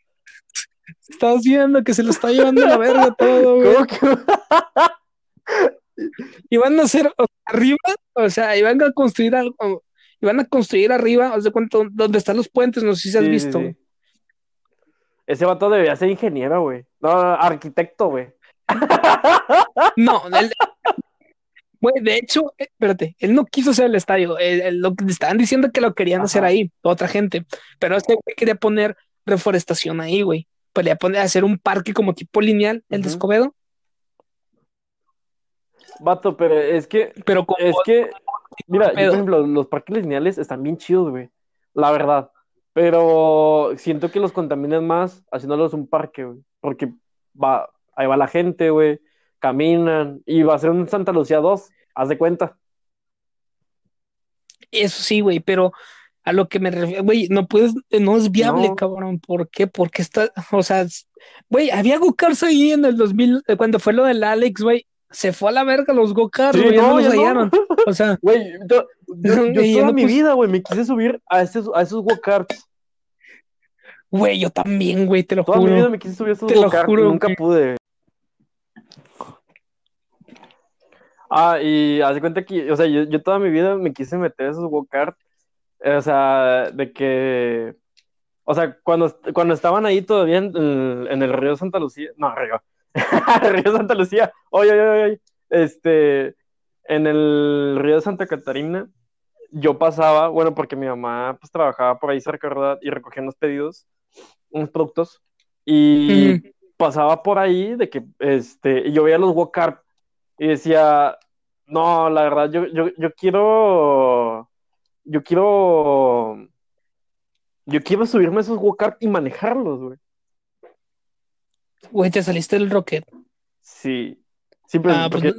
estás viendo que se lo está llevando la verga todo, (laughs) güey. ¿Cómo que? Y van a hacer o sea, arriba, o sea, iban a construir algo, iban a construir arriba, haz de cuenta, donde están los puentes, no sé si has Sí, visto, sí. Ese vato debería ser ingeniero, güey. No, arquitecto, güey. (laughs) No, él- güey, de hecho, eh, espérate, él no quiso hacer el estadio, él- él- lo estaban diciendo que lo querían hacer ahí, otra gente, pero este güey quería poner reforestación ahí, güey, quería poner, hacer un parque como tipo lineal, el de Ujú. Escobedo, Vato, pero es que, pero con es que, mira, yo, por ejemplo, los parques lineales están bien chidos, güey. La verdad. Pero siento que los contaminan más haciéndolos un parque, güey. Porque va, ahí va la gente, güey. Caminan. Y va a ser un Santa Lucía 2. Haz de cuenta. Eso sí, güey, pero A lo que me refiero, güey, no puedes, no es viable, No. cabrón. ¿Por qué? Porque está, o sea, güey, había go-karts ahí en el 2000, eh, cuando fue lo del Alex, güey. Se fue a la verga los go-karts, Sí, güey, ya no, no los ya no. hallaron. O sea, (laughs) Güey, yo, yo, (laughs) yo Y toda no mi pus- vida, güey, me quise subir a, esos a esos go-karts. güey, yo también, güey, te lo Toda mi vida juro. me quise subir a esos juro, nunca güey. pude. Ah, y haz de cuenta que, o sea, yo, yo toda mi vida me quise meter a esos go-karts. O sea, de que. O sea, cuando, cuando estaban ahí todavía en, el- en el río Santa Lucía. No, río. (laughs) río Santa Lucía. Oye, oye, oye. Este. En el río de Santa Catarina, yo pasaba, bueno, porque mi mamá pues trabajaba por ahí cerca, ¿verdad? Y recogía unos pedidos, unos productos. Y Ujú. pasaba por ahí de que, este, y yo veía los go-kart y decía, no, la verdad, yo, yo, yo quiero, yo quiero, yo quiero subirme a esos go-kart y manejarlos, güey. Güey, te saliste del Rocket. Sí, sí, pues, Ah, pues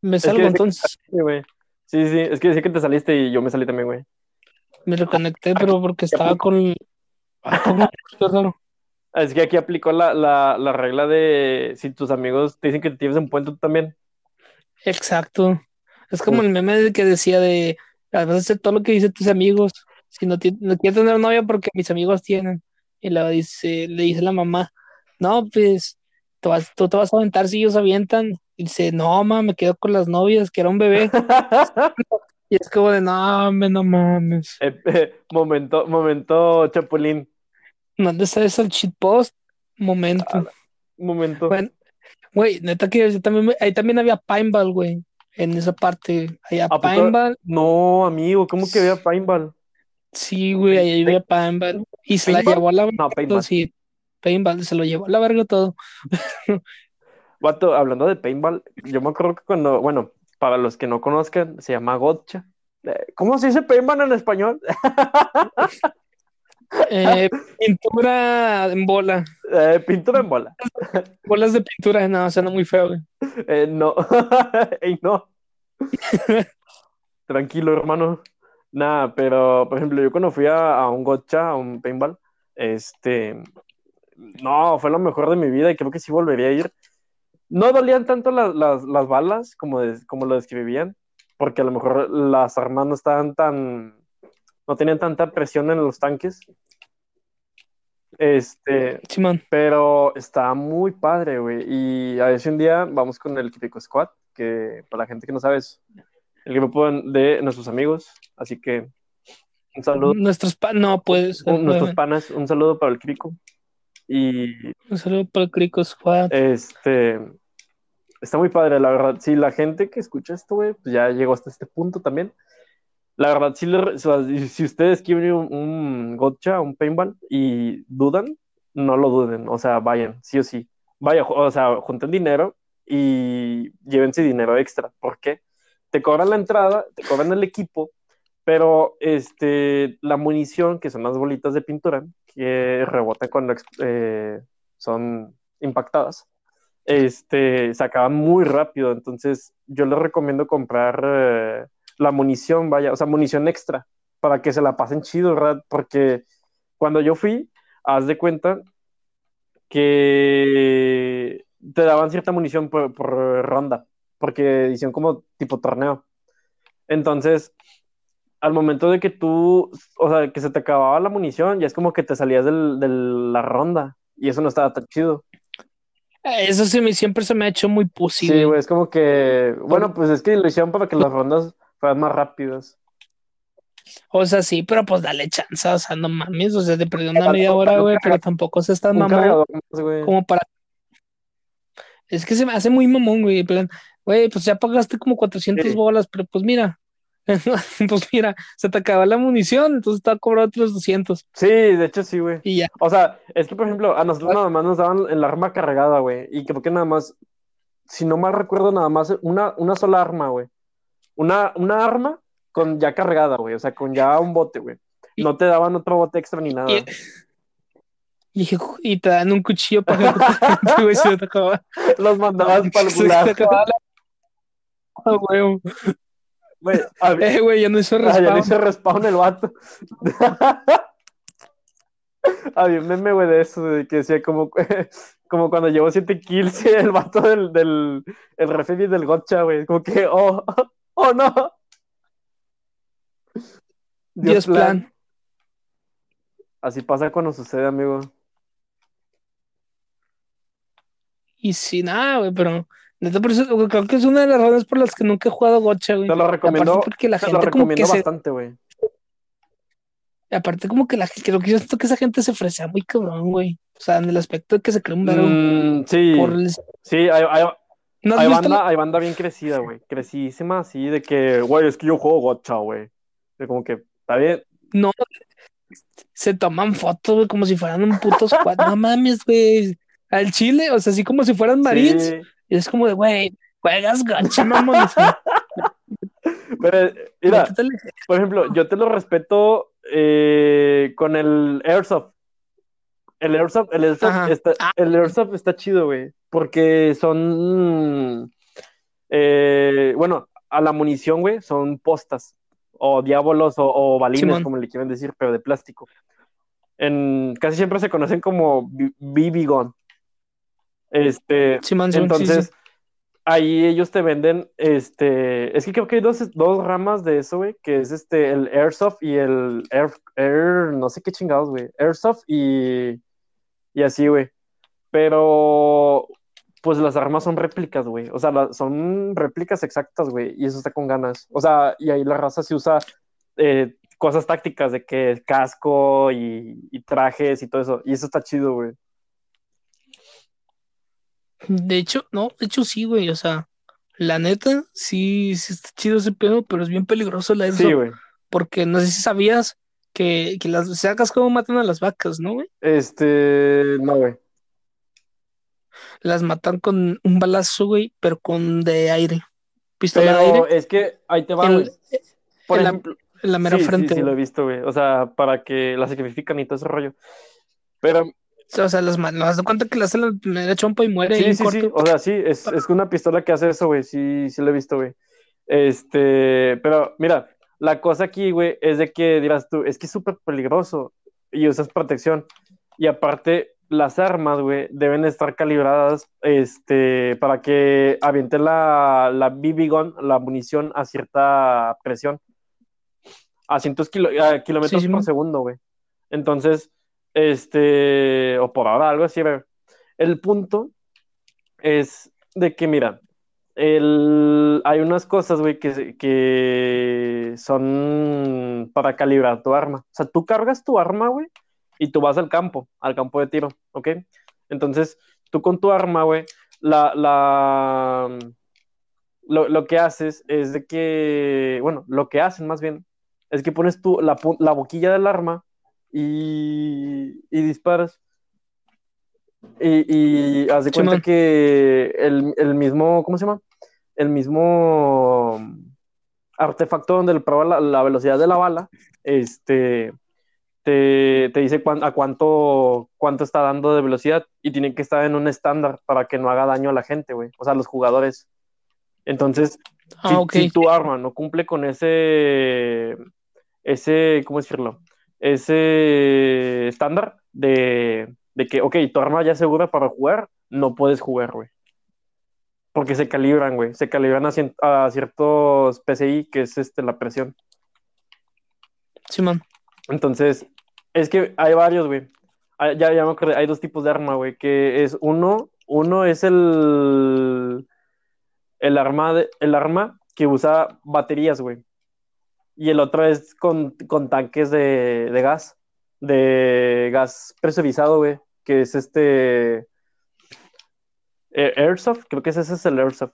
me salgo entonces. sí, güey. Sí, sí, es que decía que te saliste y yo me salí también, güey. Me reconecté, pero porque estaba con. Ah. (laughs) Es que aquí aplicó la, la, la regla de si tus amigos te dicen que te tienes en puente, tú también. Exacto. Es como el meme que decía de, "Ah, vas a hacer todo lo que dicen tus amigos. Si no, quieres tener novia porque mis amigos tienen. Y la dice, le dice la mamá, no, pues, tú, vas- tú te vas a aventar si ellos avientan. Y dice, no, mamá, me quedo con las novias, que era un bebé. (laughs) Y es como de, no, me no mames. Eh, eh, momento, momento, Chapulín. ¿Dónde está ese shitpost? Momento. Momento. Bueno, güey, neta que yo también, ahí también había paintball, güey. En esa parte. Había ¿A poco? paintball. No, amigo, ¿cómo que había paintball? Sí, güey, ahí había paintball. Y se la ¿Paintball? llevó a la verga. No, paintball. Sí, paintball, se lo llevó a la verga todo. (laughs) Vato, hablando de paintball, yo me acuerdo que cuando, bueno, para los que no conozcan, se llama gotcha. Eh, ¿Cómo se dice paintball en español? (laughs) Eh, (laughs) pintura en bola. Eh, pintura en bola. (laughs) Bolas de pintura, no, suena muy feo, güey. Eh, no, (laughs) Ey, no. Tranquilo, hermano. Nada, pero por ejemplo, yo cuando fui a, a un gotcha, a un paintball, este, no, fue lo mejor de mi vida y creo que sí volvería a ir. No dolían tanto las, las, las balas como, des- como lo describían, porque a lo mejor las armas no estaban tan, no tenían tanta presión en los tanques. Este, Simón. pero está muy padre, güey. Y a si un día vamos con el Kipiko Squad, que para la gente que no sabe es el grupo de nuestros amigos. Así que un saludo, Nuestros pa no puede ser. un- nuestros panas, un saludo para el Kipiko. Y Un saludo para el Crico Squad. este está muy padre, la verdad. Si la gente que escucha esto, güey, pues ya llegó hasta este punto también. La verdad, si, ustedes quieren un, un gotcha, un paintball y dudan, no lo duden, o sea, vayan, sí o sí. Vaya, o sea, junten dinero y llévense dinero extra. ¿Por qué? Te cobran la entrada, te cobran el equipo, pero este, la munición, que son las bolitas de pintura, que rebotan cuando eh, son impactadas, este, se acaban muy rápido. Entonces, yo les recomiendo comprar eh, la munición, vaya, o sea, munición extra, para que se la pasen chido, ¿verdad? Porque cuando yo fui, haz de cuenta que te daban cierta munición por, por ronda, porque hicieron como tipo torneo. Entonces, al momento de que tú, o sea, que se te acababa la munición, ya es como que te salías de la ronda, y eso no estaba tan chido. Eso sí, me, siempre se me ha hecho muy pussy, Sí, güey, es como que, bueno, pues es que lo hicieron para que las rondas fueran más rápidas. O sea, sí, pero pues dale chance, o sea, no mames, o sea, te perdió una media hora, güey, pero tampoco se está Un mamando como para... Es que se me hace muy mamón, güey, plan, güey, pues ya pagaste como 400 Sí. bolas, pero pues mira, (laughs) pues mira, se te acaba la munición, entonces te va a cobrar otros 200 Sí, de hecho sí, güey. y ya. O sea, es que, por ejemplo, a nosotros nada más nos daban el arma cargada, güey. Y creo que nada más, si no mal recuerdo, nada más una, una sola arma, güey. Una, una arma con ya cargada, güey. O sea, con ya un bote, güey. No te daban otro bote extra ni nada. Y, y, dije, y te dan un cuchillo para que güey, (laughs) se te acaba. Los mandabas para el (laughs) gulag. Ah, güey. Güey, a mí- Eh, güey, ya no hizo Ah, ya respawn. hice respawn el vato. (laughs) Había un meme, güey, de eso, de que decía como, como cuando llevó 7 kills el vato del, del el referee del gotcha, güey. Como que, oh, oh no. Dios plan. Así pasa cuando sucede, amigo. Y sí, nada, güey, pero neta, por eso güey, creo que es una de las razones por las que nunca he jugado Gocha, güey. Te lo recomiendo, Aparte porque la te lo gente como que recomiendo se, bastante, güey. aparte como que la gente, creo que yo siento que esa gente se ofrecía muy cabrón, güey. O sea, en el aspecto de que se cree un verbo Mm, sí, por el... sí, hay, hay, ¿No hay banda, la- hay banda bien crecida, güey. Crecidísima, así de que, güey, es que yo juego gotcha, güey. De como que, está bien, No, se toman fotos, güey, como si fueran un puto squad. No mames, güey. Al chile, o sea, así como si fueran marines. Sí, Y es como de, güey, juegas Gocha, mamón. (laughs) Pero, mira, por ejemplo, yo te lo respeto eh, con el Airsoft. El Airsoft, el Airsoft, Ajá. está, Ah. el Airsoft está chido, güey, porque son, eh, bueno, a la munición, güey, son postas, o diábolos, o, o balines, Simón. como le quieren decir, pero de plástico. En, casi siempre se conocen como B- BB gun. Este, Simón, Simón, sí, entonces, sí. ahí ellos te venden, este, es que creo que hay dos, dos ramas de eso, güey, que es este, el Airsoft y el Air, Air no sé qué chingados, güey, Airsoft y, y así, güey. Pero, pues las armas son réplicas, güey, o sea, la- son réplicas exactas, güey, y eso está con ganas. O sea, y ahí la raza se usa eh, cosas tácticas de que casco y, y trajes y todo eso, y eso está chido, güey. De hecho, no, de hecho sí, güey. O sea, la neta, sí, sí está chido ese pedo, pero es bien peligroso la Sí, Airsoft. güey. Porque no sé si sabías que, que las sacas como matan a las vacas, ¿no, güey? Este, no, güey. Las matan con un balazo, güey, pero con de aire. Pistola de aire es que ahí te va, güey. Por en la- ejemplo, en la mera sí, sí, frente. sí, lo he visto, güey. O sea, para que la sacrifican y todo ese rollo. Pero O sea, las man- das cuenta que le hacen la primera chompa y muere sí, sí, sí. corto. O sea, sí, es, es una pistola que hace eso, güey. Sí, sí lo he visto, güey. Este, pero mira, la cosa aquí, güey, es de que dirás tú, es que es súper peligroso y usas protección. Y aparte, las armas, güey, deben estar calibradas este, para que aviente la, la BB gun, la munición a cierta presión. A cientos kilo- a kilómetros Sí, sí, por man. segundo, güey. Entonces, este, o por hora, algo así, güey. El punto es de que, mira, el, hay unas cosas, güey, que, que son para calibrar tu arma. O sea, tú cargas tu arma, güey, y tú vas al campo, al campo de tiro, ¿ok? Entonces, tú con tu arma, güey, la, la, lo, lo que haces es de que, bueno, lo que hacen más bien, es que pones tú la, la boquilla del arma y, y disparas. Y, y haz de cuenta que el, el mismo, ¿cómo se llama? El mismo artefacto donde le prueba la, la velocidad de la bala, este, te, te dice cuán- a cuánto, cuánto está dando de velocidad y tiene que estar en un estándar para que no haga daño a la gente, güey. O sea, a los jugadores. Entonces, Ah, si, tu arma no cumple con ese, ese, ¿cómo decirlo? Ese estándar de, de que, ok, tu arma ya es segura para jugar, no puedes jugar, güey. Porque se calibran, güey. Se calibran a, cien- a ciertos PCI, que es este, la presión. Simón. Entonces, es que hay varios, güey. Ah, Ya, ya me acordé, hay dos tipos de arma, güey, que es uno, uno es el, el arma, el arma que usa baterías, güey. Y el otro es con, con tanques de, de gas, de gas presurizado, güey, que es este eh, Airsoft, creo que ese es el Airsoft.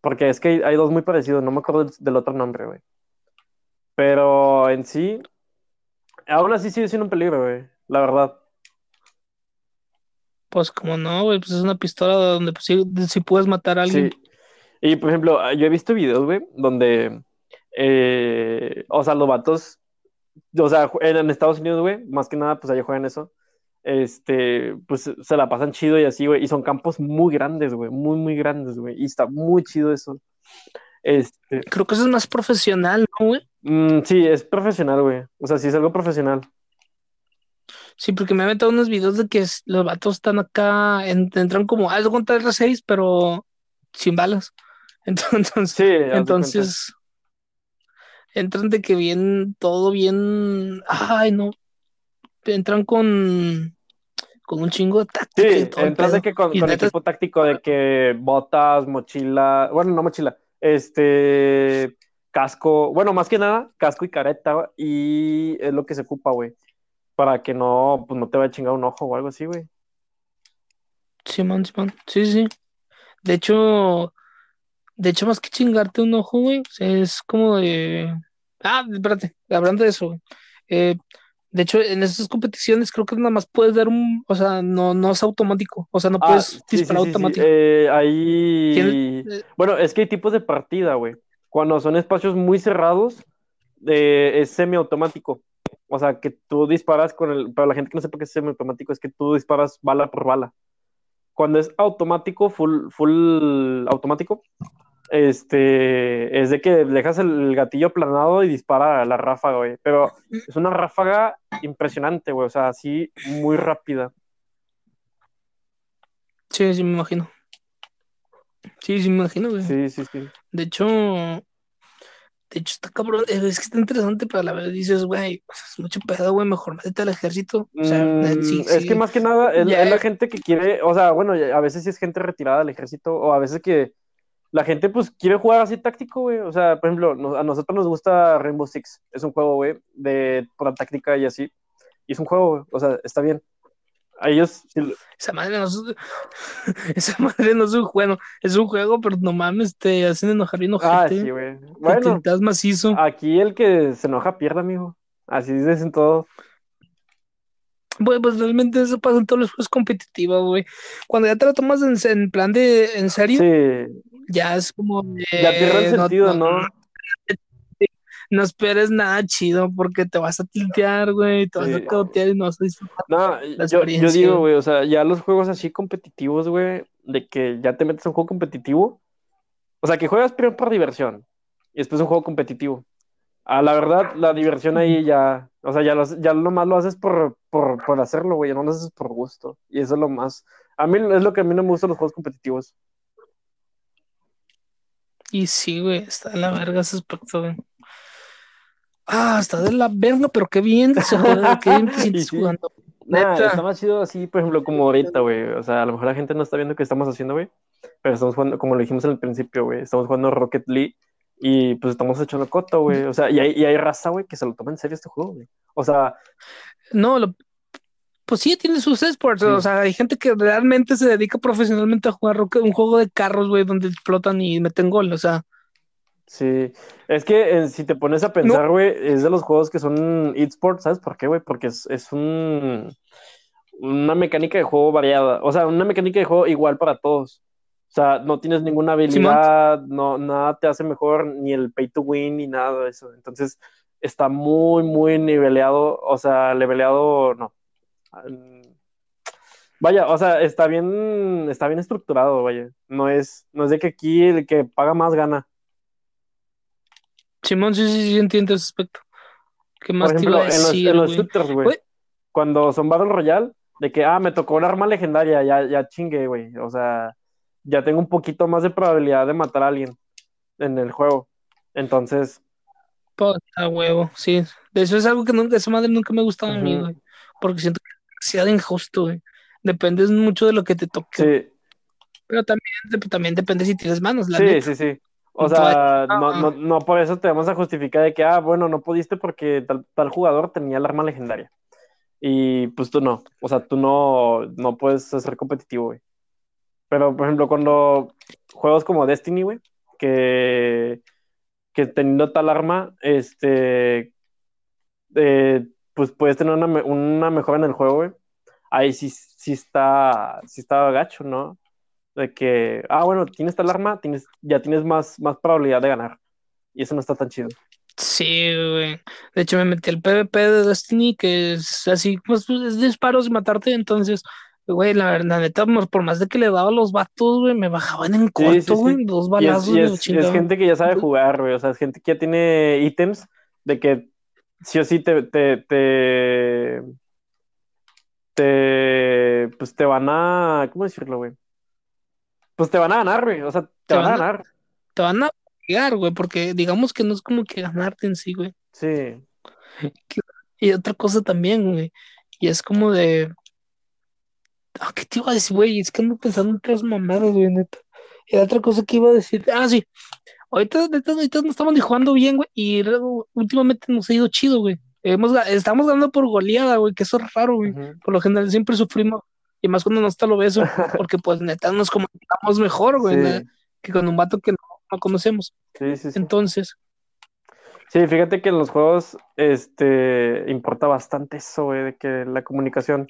Porque es que hay, dos muy parecidos, no me acuerdo del otro nombre, güey. Pero en sí, aún así sigue siendo un peligro, güey, la verdad. Pues como no, güey, pues es una pistola donde pues, sí, sí puedes matar a alguien. Sí. Y por ejemplo, yo he visto videos, güey, donde, eh, o sea, los vatos, o sea, en, en Estados Unidos, güey, más que nada, pues allá juegan eso. Este, pues se la pasan chido y así, güey, y son campos muy grandes, güey, muy, muy grandes, güey, y está muy chido eso. Este, Creo que eso es más profesional, ¿no, güey? mm, sí, es profesional, güey. O sea, sí es algo profesional. Sí, porque me han metido unos videos de que los vatos están acá, en- entran como, haz de cuenta R6, pero sin balas. (laughs) Entonces, Sí, entonces entran de que bien, todo bien, ay, no, entran con, con un chingo de táctica y Sí, entras de que con, con equipo táctico de que botas, mochila, bueno, no mochila, este, casco, bueno, más que nada, casco y careta, y es lo que se ocupa, güey, para que no, pues no te vaya a chingar un ojo o algo así, güey. Simón, Simón, sí, sí. De hecho, de hecho, más que chingarte un ojo, güey, es como de... Ah, espérate, hablando de eso, güey. Eh, de hecho, en esas competiciones creo que nada más puedes dar un... O sea, no, no es automático. O sea, no Ah, puedes sí, sí, disparar sí, sí, automático. eh, ahí, Tienes- eh, bueno, es que hay tipos de partida, güey. Cuando son espacios muy cerrados, eh, es semiautomático. O sea, que tú disparas con el. Para la gente que no sepa qué es semiautomático, es que tú disparas bala por bala. Cuando es automático, full, full automático, este, es de que dejas el gatillo aplanado y dispara la ráfaga, güey. Pero es una ráfaga impresionante, güey. O sea, así muy rápida. Sí, sí, me imagino. Sí, sí, me imagino, güey. Sí, sí, sí. De hecho, de hecho está cabrón, es que está interesante, pero a la vez dices, güey, es mucho pedo, güey, mejor métete al ejército. O sea, Mm, sí, es sí. que más que nada es, es la gente que quiere, o sea, bueno, a veces sí es gente retirada del ejército, o a veces que la gente pues quiere jugar así táctico, güey. O sea, por ejemplo, nos- a nosotros nos gusta Rainbow Six, es un juego, güey, de pura táctica y así. Y es un juego, güey, o sea, está bien. A ellos, Esa madre no es, (laughs) esa madre no es un juego, es un juego, pero no mames, te hacen enojar bien ah, ojete. sí, güey. Bueno, estás macizo. aquí el que se enoja pierde, amigo. Así dicen todo. Güey, pues realmente eso pasa en todos los juegos competitivos, güey. Cuando ya te lo tomas en, en plan de en serio, Sí, ya es como de, ya pierde el no- sentido, no, ¿no? no esperes nada chido porque te vas a tiltear, güey, te vas Sí. a cagotear y no vas a disfrutar. No, la yo, yo digo, güey, o sea, ya los juegos así competitivos, güey, de que ya te metes a un juego competitivo, o sea, que juegas primero por diversión y después un juego competitivo. A la verdad, la diversión ahí ya, o sea, ya, lo, haces- ya nomás lo haces por, por, por hacerlo, güey, ya no lo haces por gusto. Y eso es lo más, a mí es lo que a mí no me gustan los juegos competitivos. Y sí, güey, está en la verga ese aspecto, güey. Ah, está de la verga, pero qué bien qué (laughs) bien te sientes sí. jugando. Nah, Neta. está más chido así, por ejemplo, como ahorita, güey. O sea, a lo mejor la gente no está viendo qué estamos haciendo, güey. Pero estamos jugando, como lo dijimos en el principio, güey. Estamos jugando Rocket League y pues estamos echando coto, güey. O sea, y hay, y hay raza, güey, que se lo toma en serio este juego, güey. O sea, No, lo- pues sí, tiene sus esports, Sí. o sea, hay gente que realmente se dedica profesionalmente a jugar un juego de carros, güey, donde explotan y meten gol, o sea, sí. Es que eh, si te pones a pensar, güey, es de los juegos que son eSports, ¿sabes por qué, güey? Porque es, es un, una mecánica de juego variada. O sea, una mecánica de juego igual para todos. O sea, no tienes ninguna habilidad, no, nada te hace mejor, ni el pay to win, ni nada de eso. Entonces, está muy, muy niveleado, o sea, leveleado, no. Vaya, o sea, está bien, está bien estructurado, vaya. No es, no es de que aquí el que paga más gana. Simón sí, sí, sí, entiendo ese aspecto. ¿Qué más Por te iba ejemplo, a en los, decir, en los güey? shooters, güey. Cuando son Battle Royale, de que, ah, me tocó un arma legendaria, ya, ya chingue, güey. O sea, ya tengo un poquito más de probabilidad de matar a alguien en el juego. Entonces, Puta huevo, sí. De eso es algo que nunca, esa madre nunca me ha gustado a mí, güey, porque siento que demasiado injusto, güey. Dependes mucho de lo que te toque, sí, pero también, también depende si tienes manos, la sí, neta. sí, sí. O sea, no, no, no por eso te vamos a justificar de que, ah, bueno, no pudiste porque tal, tal jugador tenía el arma legendaria. Y pues tú no. O sea, tú no, no puedes ser competitivo, güey. Pero, por ejemplo, cuando juegos como Destiny, güey, que, que teniendo tal arma, este, eh, pues puedes tener una, una mejora en el juego, güey. Ahí sí, sí está, sí está gacho, ¿no? De que, ah, bueno, tienes tal arma, tienes, ya tienes más, más probabilidad de ganar. Y eso no está tan chido. Sí, güey. De hecho, me metí al PvP de Destiny, que es así, pues es disparos y matarte, entonces güey, la verdad, la neta, por por más de que le daba a los vatos, güey, me bajaban en corto, sí, güey, sí. dos Y es, balazos, y me lo es, es gente que ya sabe jugar, güey. O sea, es gente que ya tiene ítems de que sí o sí te, te, te, te, pues te van a, ¿cómo decirlo, güey? Pues te van a ganar, güey. O sea, te, Te van a van a- ganar. Te van a pegar, güey, porque digamos que no es como que ganarte en sí, güey. Sí. Y otra cosa también, güey, y es como de, ah, ¿qué te iba a decir, güey? Es que ando pensando en otras mamadas, güey, neta. Y la otra cosa que iba a decir, ah, sí, ahorita, ahorita no estamos ni jugando bien, güey, y últimamente nos ha ido chido, güey. Hemos, estamos ganando por goleada, güey, que eso es raro, güey. Por lo general siempre sufrimos, y más cuando no está lo beso, (laughs) porque pues neta nos comunicamos mejor, güey, Sí. que con un vato que no, no conocemos. Sí, sí, sí. Entonces, Sí, fíjate que en los juegos, este, importa bastante eso, güey, de que la comunicación.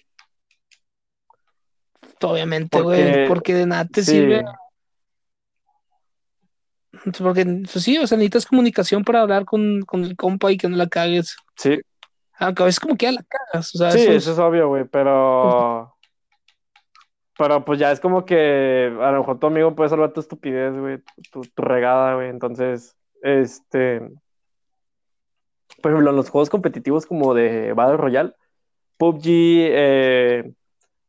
obviamente, Porque- güey, porque de nada te sirve, porque pues sí, o sea, necesitas comunicación para hablar con, con el compa y que no la cagues. sí, Aunque a veces como que ya la cagas, o sea, sí, eso eso es obvio, güey, pero, pero pues ya es como que a lo mejor tu amigo puede salvar tu estupidez, güey, tu, tu regada, güey, entonces, este, por ejemplo, en los juegos competitivos como de Battle Royale, PUBG, eh,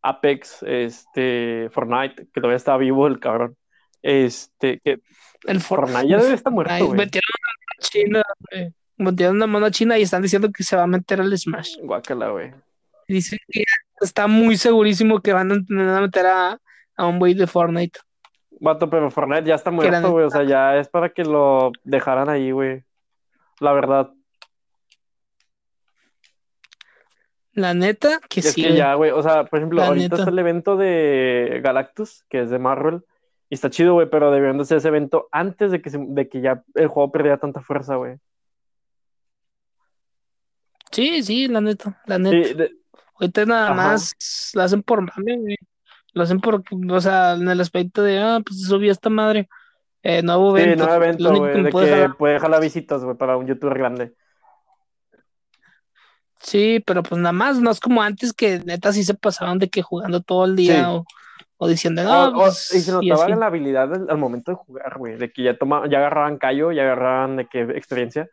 Apex, este, Fortnite, que todavía está vivo el cabrón, este, que el For- Fortnite ya debe estar muerto, güey. metieron una mano a China, güey. Metieron una mano a China y están diciendo que se va a meter al Smash. Guácala, güey. Dicen que está muy segurísimo que van a, meter a, a un güey de Fortnite. Vato, pero Fortnite ya está Que muerto, güey. O sea, ya es para que lo dejaran ahí, güey. La verdad. La neta, que es sí. que güey. ya, güey. O sea, por ejemplo, La ahorita neta. está el evento de Galactus, que es de Marvel. Y está chido, güey, pero debieron de hacer ese evento antes de que, se- de que ya el juego perdiera tanta fuerza, güey. Sí, sí, la neta, la neta. Sí, de- Ahorita nada Ajá. más lo hacen por mame, güey. Lo hacen por, o sea, en el aspecto de, ah, pues subí esta madre. Eh, nuevo sí, evento. no Lo evento, güey, de puede que jalar. puede jalar visitas, güey, para un youtuber grande. Sí, pero pues nada más, no es como antes que neta sí se pasaban de que jugando todo el día Sí. o, o diciendo, no, o- pues, y se y notaba en la habilidad al momento de jugar, güey, de que ya toma, ya agarraban callo, ya agarraban de que experiencia.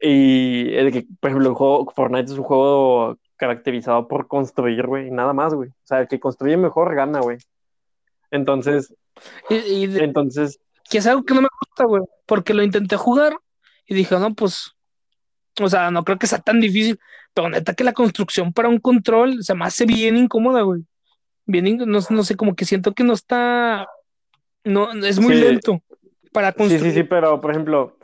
Y eh, de que, por ejemplo, el juego Fortnite es un juego caracterizado por construir, güey, y nada más, güey. O sea, el que construye mejor gana, güey. Entonces, Y, y de- entonces, que es algo que no me gusta, güey, porque lo intenté jugar y dije, no, pues, o sea, no creo que sea tan difícil, pero neta que la construcción para un control se me hace bien incómoda, güey. Bien, no, no sé, como que siento que no está, no, es muy Sí. lento para sí, construir. sí, sí, pero, por ejemplo,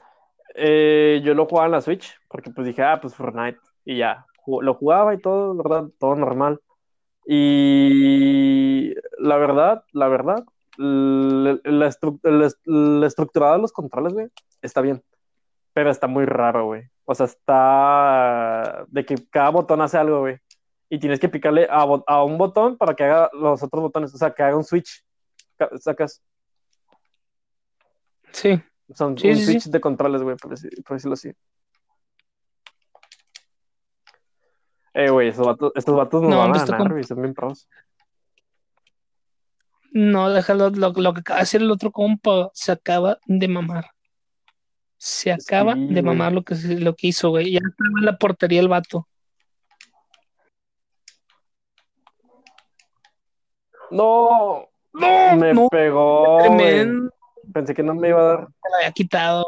eh, yo lo jugaba en la Switch, porque pues dije, ah, pues Fortnite, y ya, lo jugaba y todo, ¿verdad? Todo normal. Y la verdad, la verdad, la, la estru- la- la estructurada de los controles, güey, está bien, pero está muy raro, güey. O sea, está de que cada botón hace algo, güey. Y tienes que picarle a, un botón para que haga los otros botones, o sea, que haga un switch. Ca- Sacas, Sí, son Sí, un sí, switch sí. de controles, güey, por, decir- por decirlo así. Eh, güey, estos vatos, estos vatos nos No, van a ganar, com- güey, son bien pros. no, déjalo, lo, lo que acaba de hacer el otro compa, se acaba de mamar. Se acaba de mamar lo que, lo que hizo, güey. Ya estaba en la portería el vato. No, No, me no, pegó, tremendo. Pensé que no me iba a dar. la había quitado.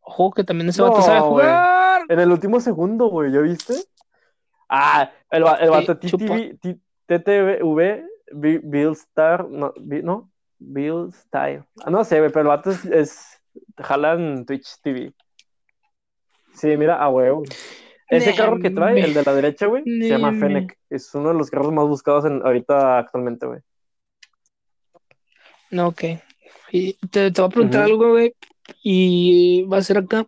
Ojo, que también ese No, vato sabe jugar. En el último segundo, güey, ¿ya viste? Ah, el, el vato. TTV, TTV, Bi- Bill Star, no, no, Bill Style. Ah, no sé, güey, pero el vato es, es jala en Twitch TV. Sí, mira, a huevo. Ese carro que trae, el de la derecha, güey, se llama. Fennec. Es uno de los carros más buscados en, ahorita actualmente, güey. No, ok. Y te, te voy a preguntar algo, güey. Y va a ser acá.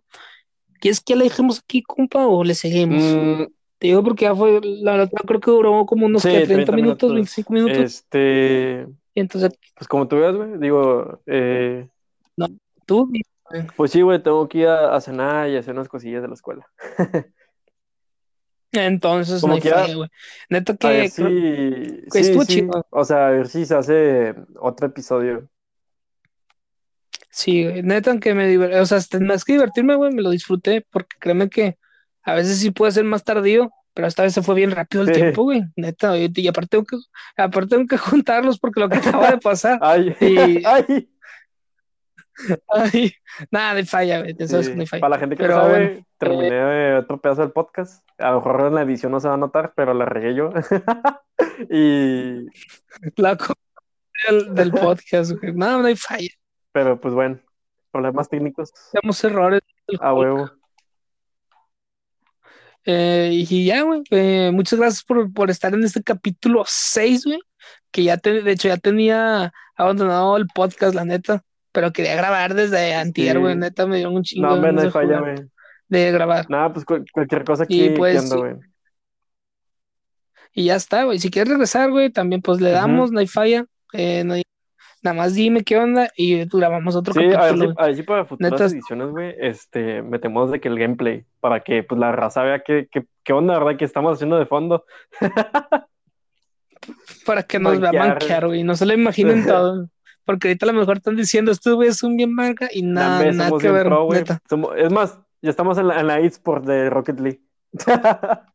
¿Quieres que le dejemos aquí, compa, o le seguimos? Mm, Te digo porque ya fue, la verdad, creo que duró como unos sí, ¿qué? 30, 30 minutos, minutos. 25 minutos. Este, Y entonces pues como tú veas, güey, digo, eh, tú, pues sí, güey, tengo que ir a, a cenar y hacer unas cosillas de la escuela. (laughs) Entonces no hay falla, güey. Neta A que ver creo- que Sí, estuvo sí. chido. O sea, a ver si se hace otro episodio. sí, güey. Neta que me divertí, o sea, más que divertirme, güey, me lo disfruté, porque créeme que a veces sí puede ser más tardío, pero esta vez se fue bien rápido el Sí. tiempo, güey. Neta, y, y aparte tengo que, aparte tengo que (laughs) juntarlos porque lo que acaba de pasar. (laughs) Ay, Y- (laughs) ay. Ay, nada, no hay falla, güey. Ya sabes Sí, que no hay falla. Para la gente que Pero no sabe, bueno, terminé eh, otro pedazo del podcast. A lo mejor en la edición no se va a notar, pero la regué yo. (laughs) y, La del, del podcast, güey. No, no hay falla. pero pues bueno, problemas técnicos Tenemos errores. a huevo. Eh, y ya, güey. eh, muchas gracias por, por estar en este capítulo 6, güey. Que ya, te, de hecho, ya tenía abandonado el podcast, la neta. Pero quería grabar desde antier, Sí. güey. Neta, me dio un chingo No, de hombre, no hay falla, güey. de grabar. Nada, pues cual- cualquier cosa aquí, Y, pues, ando, güey. Y ya está, güey. Si quieres regresar, güey, también pues le damos, no hay falla. Eh, no hay- Nada más dime qué onda y grabamos otro Sí, a ver, capítulo. si, a ver si para futuras Neta- ediciones, güey, este, metemos de que el gameplay, para que pues la raza vea qué, qué, qué onda, ¿verdad? Que estamos haciendo de fondo. (laughs) para que nos vea manquear, güey. No se lo imaginen (laughs) todo. Porque ahorita a lo mejor están diciendo, estos güeyes son bien marca y nada, nada somos que ver, pro, güey. neta. Somos- es más, ya estamos en la, en la eSport de Rocket League. (laughs)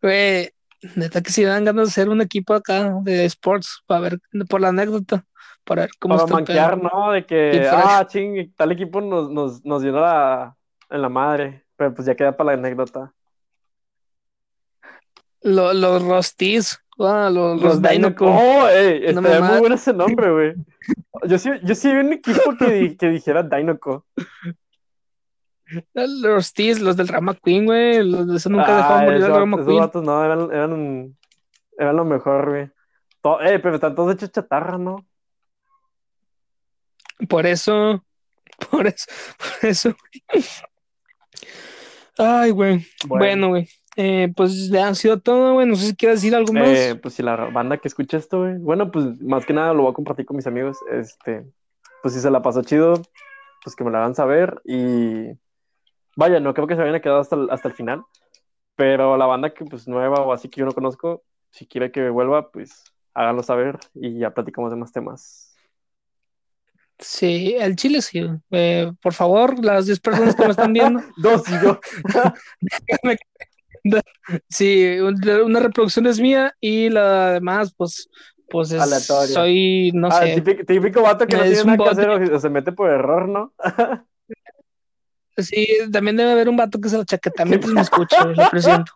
Güey, neta que si dan ganas de hacer un equipo acá de sports para ver, por la anécdota, para ver cómo Para está el pedo. manquear, ¿no? De que, ah, ching, tal equipo nos, nos, nos dio la, en la madre. Pero pues ya queda para la anécdota. Lo- los Rostis, ah, los, los Dinoco. Oh, ey, No me muy bueno ese nombre, güey. (laughs) Yo sí, yo sí vi un equipo que, que dijera Dinoco. Los Rostis, los del Rama Queen, güey. Los de eso nunca Ah, morir al Rama esos Queen. vatos no, eran, eran, eran lo mejor, güey. Eh, pero están todos hechos chatarra, ¿no? Por eso, (laughs) por eso, por eso. Ay, güey. Bueno, güey. Eh, pues ya ha sido todo, güey. No sé si quieres decir algo más. Eh, pues si la banda que escucha esto, güey. Bueno, pues más que nada lo voy a compartir con mis amigos. Este, pues si se la pasó chido, pues que me la hagan saber. Y vaya, no creo que se vayan a quedar hasta el, hasta el final. Pero la banda que pues nueva o así que yo no conozco, si quiere que vuelva, pues háganlo saber y ya platicamos de más temas. Sí, el chile sí. Eh, por favor, las 10 personas que me están viendo, (laughs) Dos y yo. (laughs) (laughs) sí, un- una reproducción es mía y la demás, pues, pues es, Aleatoria. soy, no Ah, sé. típico, típico vato que no Es tiene un nada que hacer o, se mete por error, ¿no? (laughs) Sí, también debe haber un vato que se lo chaqueta mientras me (laughs) escucha, güey, lo presiento.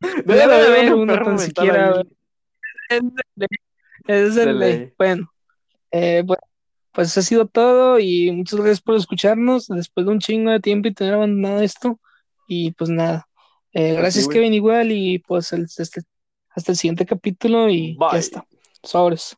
Debe Debe de haber un uno tan siquiera. Es De ley. Bueno, eh, bueno, pues eso ha sido todo y muchas gracias por escucharnos después de un chingo de tiempo y tener abandonado esto. Y pues nada, eh, gracias. Kevin igual y pues el- este- hasta el siguiente capítulo y ya Bye. está. Sobres.